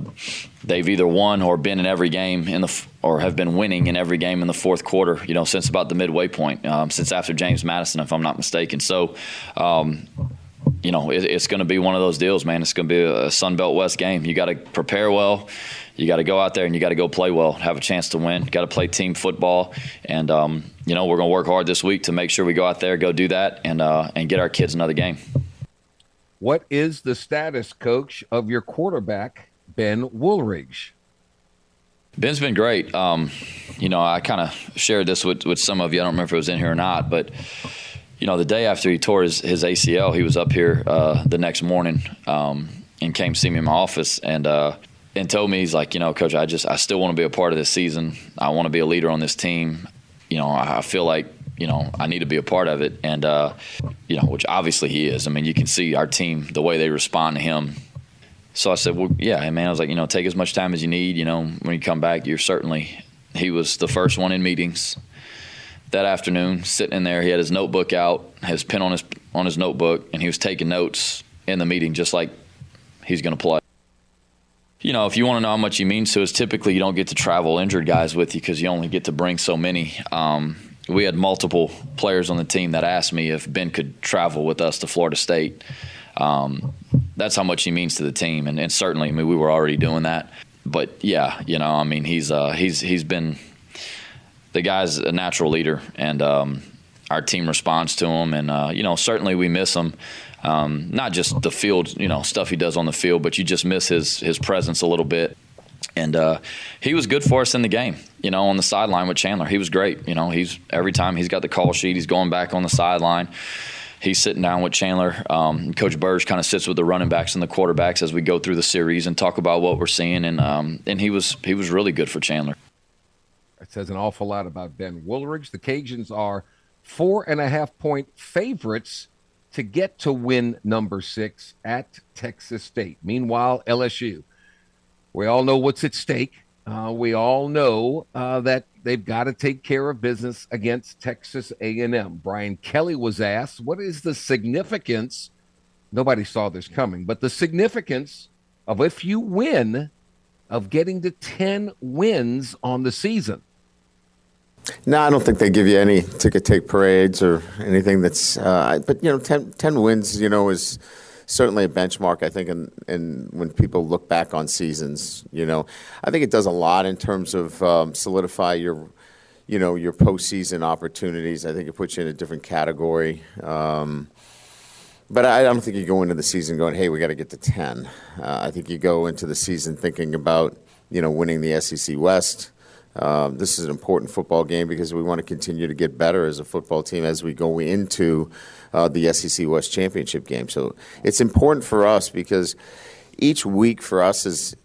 they've either won or been in every game in the or have been winning in every game in the fourth quarter. You know, since about the midway point, um, since after James Madison, if I'm not mistaken. So. Um, you know, it, it's going to be one of those deals, man. It's going to be a Sun Belt West game. You got to prepare well you got to go out there and you got to go play well, have a chance to win. Got to play team football, and um, you know we're going to work hard this week to make sure we go out there, go do that, and uh, and get our kids another game. What is the status, coach, of your quarterback Ben Wooldridge? Ben's been great. Um, you know, I kind of shared this with, with some of you. I don't remember if it was in here or not, but you know, the day after he tore his, his ACL, he was up here uh, the next morning um, and came see me in my office. And uh, and told me he's like, you know, coach, I just I still want to be a part of this season. I want to be a leader on this team. You know, I feel like you know I need to be a part of it, and uh, you know, which obviously he is. I mean, you can see our team the way they respond to him. So I said, well, yeah, man. I was like, you know, take as much time as you need. You know, when you come back, you're certainly. He was the first one in meetings that afternoon, sitting in there. He had his notebook out, his pen on his on his notebook, and he was taking notes in the meeting, just like he's going to play you know, if you want to know how much he means to us, typically you don't get to travel injured guys with you because you only get to bring so many. Um, we had multiple players on the team that asked me if Ben could travel with us to Florida State. Um, that's how much he means to the team, and, and, certainly, I mean, we were already doing that. But yeah, you know, I mean, he's uh, he's he's been the guy's a natural leader, and um, our team responds to him, and uh, you know, certainly we miss him. Um, not just the field, you know, stuff he does on the field, but you just miss his his presence a little bit. And uh, he was good for us in the game, you know, on the sideline with Chandler. He was great. You know, he's every time he's got the call sheet, he's going back on the sideline. He's sitting down with Chandler. Um, Coach Burge kind of sits with the running backs and the quarterbacks as we go through the series and talk about what we're seeing. And um, and he was he was really good for Chandler. It says an awful lot about Ben Wooldridge. The Cajuns are four and a half point favorites to get to win number six at Texas State. Meanwhile, LSU, we all know what's at stake. Uh, we all know uh, that they've got to take care of business against Texas A&M. Brian Kelly was asked, "What is the significance?" Nobody saw this coming, but the significance of if you win, of getting to ten wins on the season. No, I don't think they give you any ticket take parades or anything that's. Uh, but you know, 10, 10, wins, you know, is certainly a benchmark. I think, and in, in, when people look back on seasons, you know, I think it does a lot in terms of um, solidify your, you know, your postseason opportunities. I think it puts you in a different category. Um, but I don't think you go into the season going, "Hey, we got to get to 10. Uh, I think you go into the season thinking about, you know, winning the SEC West um, this is an important football game because we want to continue to get better as a football team as we go into uh, the SEC West Championship game. So it's important for us because each week for us is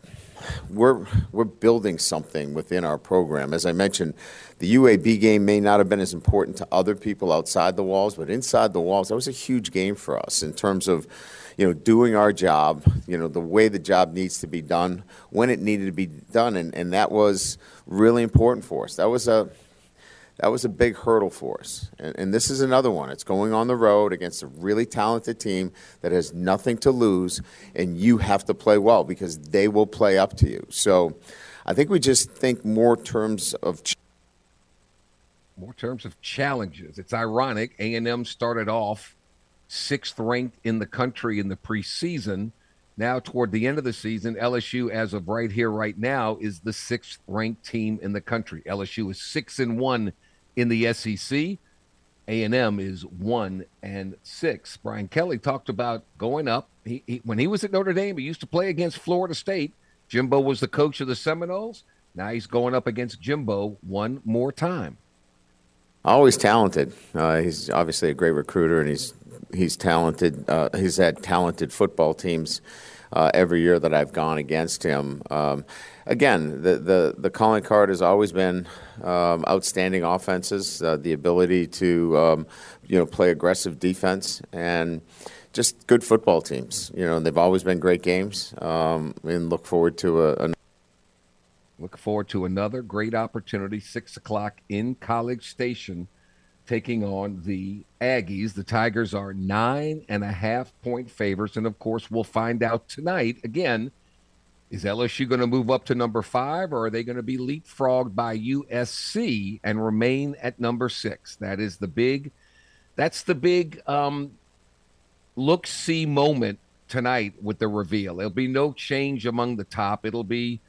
we're we're building something within our program. As I mentioned, the UAB game may not have been as important to other people outside the walls, but inside the walls, that was a huge game for us in terms of, you know, doing our job, you know, the way the job needs to be done, when it needed to be done, and, and that was really important for us. That was a that was a big hurdle for us. And, and, this is another one. It's going on the road against a really talented team that has nothing to lose, and you have to play well because they will play up to you. So I think we just think more terms of. Ch- more terms of challenges. It's ironic. A&M started off sixth ranked in the country in the preseason. Now, toward the end of the season, LSU, as of right here, right now, is the sixth ranked team in the country. LSU is six and one in the SEC. A&M is one and six. Brian Kelly talked about going up. He, he, when he was at Notre Dame, he used to play against Florida State. Jimbo was the coach of the Seminoles. Now he's going up against Jimbo one more time. Always talented. Uh, he's obviously a great recruiter, and he's he's talented. Uh, he's had talented football teams uh, every year that I've gone against him. Um, again, the, the, the calling card has always been um, outstanding offenses, uh, the ability to um, you know play aggressive defense, and just good football teams. You know, they've always been great games, um, and look forward to a, a Look forward to another great opportunity, six o'clock in College Station, taking on the Aggies. The Tigers are nine and a half point favorites, and of course, we'll find out tonight again is LSU going to move up to number five, or are they going to be leapfrogged by USC and remain at number six? That is the big, that's the big um, look see moment tonight with the reveal. There'll be no change among the top. It'll be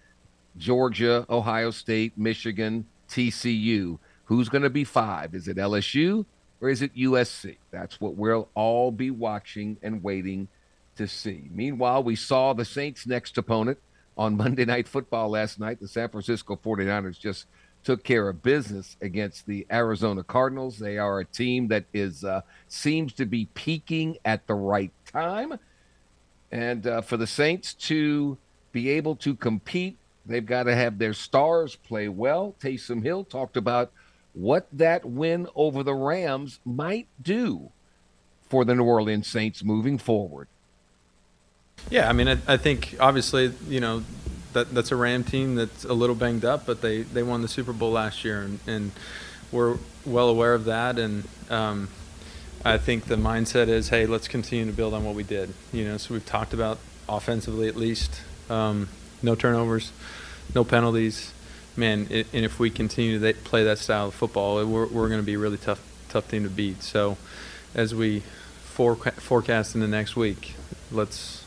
Georgia, Ohio State, Michigan, TCU. Who's going to be five? Is it LSU or is it USC? That's what we'll all be watching and waiting to see. Meanwhile, we saw the Saints' next opponent on Monday Night Football last night. The San Francisco 49ers just took care of business against the Arizona Cardinals. They are a team that is uh, seems to be peaking at the right time. And uh, for the Saints to be able to compete, they've got to have their stars play well. Taysom Hill talked about what that win over the Rams might do for the New Orleans Saints moving forward. Yeah, I mean, I, I think obviously, you know, that that's a Ram team that's a little banged up, but they, they won the Super Bowl last year, and, and we're well aware of that. And um, I think the mindset is, hey, let's continue to build on what we did. You know, so we've talked about offensively at least, um, no turnovers, no penalties. Man, it, and if we continue to play that style of football, we're, we're going to be a really tough tough team to beat. So, as we forecast in the next week, let's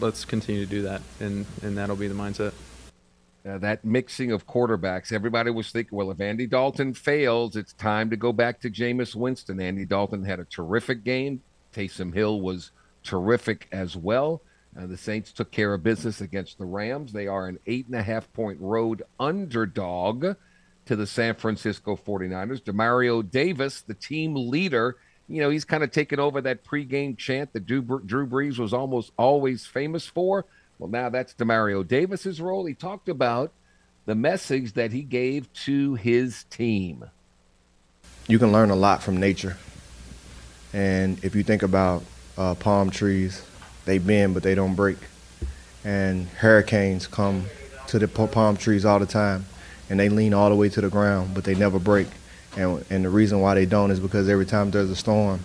let's continue to do that, and and that'll be the mindset. That mixing of quarterbacks, everybody was thinking, well, if Andy Dalton fails, it's time to go back to Jameis Winston. Andy Dalton had a terrific game. Taysom Hill was terrific as well. Uh, the Saints took care of business against the Rams. They are an eight and a half point road underdog to the San Francisco 49ers. Demario Davis, the team leader, you know, he's kind of taken over that pregame chant that Drew, Drew Brees was almost always famous for. Well, now that's Demario Davis's role. He talked about the message that he gave to his team. You can learn a lot from nature. And if you think about uh, palm trees, they bend but they don't break. And hurricanes come to the palm trees all the time and they lean all the way to the ground, but they never break. And, and the reason why they don't is because every time there's a storm,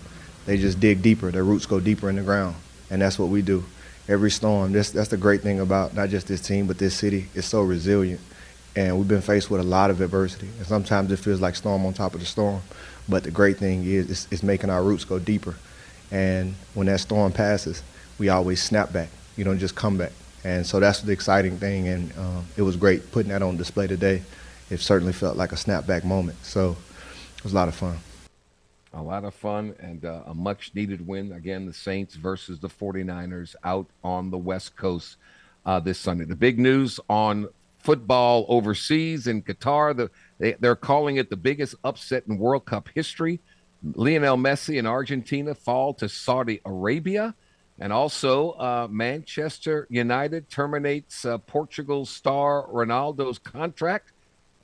they just dig deeper. Their roots go deeper in the ground. And that's what we do. Every storm, that's, that's the great thing about not just this team, but this city. It's so resilient. And we've been faced with a lot of adversity. And sometimes it feels like storm on top of the storm. But the great thing is it's, it's making our roots go deeper. And when that storm passes, we always snap back. You don't just come back. And so that's the exciting thing. And um, it was great putting that on display today. It certainly felt like a snapback moment. So it was a lot of fun. A lot of fun and uh, a much needed win. Again, the Saints versus the 49ers out on the West Coast uh, this Sunday. The big news on football overseas in Qatar, the, they, they're calling it the biggest upset in World Cup history. Lionel Messi and Argentina fall to Saudi Arabia. And also, uh, Manchester United terminates uh, Portugal's star Ronaldo's contract.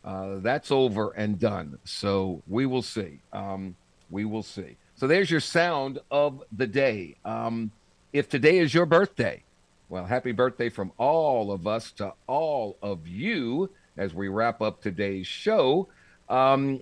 Uh, that's over and done. So we will see. Um, we will see. So there's your sound of the day. Um, if today is your birthday, well, happy birthday from all of us to all of you as we wrap up today's show. Um,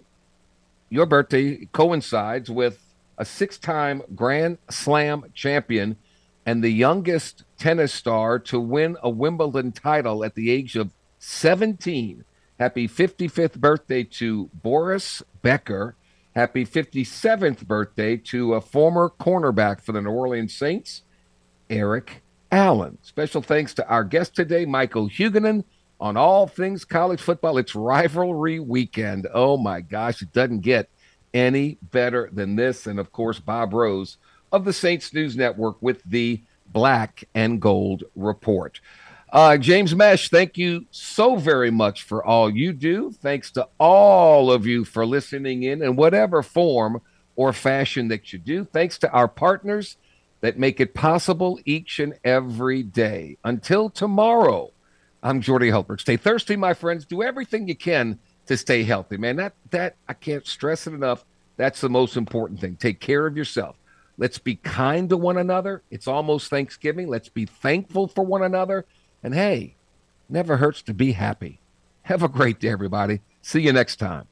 your birthday coincides with a six time Grand Slam champion and the youngest tennis star to win a Wimbledon title at the age of 17. Happy 55th birthday to Boris Becker. Happy 57th birthday to a former cornerback for the New Orleans Saints, Eric Allen. Special thanks to our guest today, Michael Huguenin, on all things college football. It's rivalry weekend. Oh my gosh, it doesn't get any better than this. And of course, Bob Rose of the Saints News Network with the Black and Gold Report. Uh, James Mesh, thank you so very much for all you do. Thanks to all of you for listening in in whatever form or fashion that you do. Thanks to our partners that make it possible each and every day. Until tomorrow, I'm Jordy Hultberg. Stay thirsty, my friends. Do everything you can to stay healthy, man. That that I can't stress it enough. That's the most important thing. Take care of yourself. Let's be kind to one another. It's almost Thanksgiving. Let's be thankful for one another. And hey, never hurts to be happy. Have a great day, everybody. See you next time.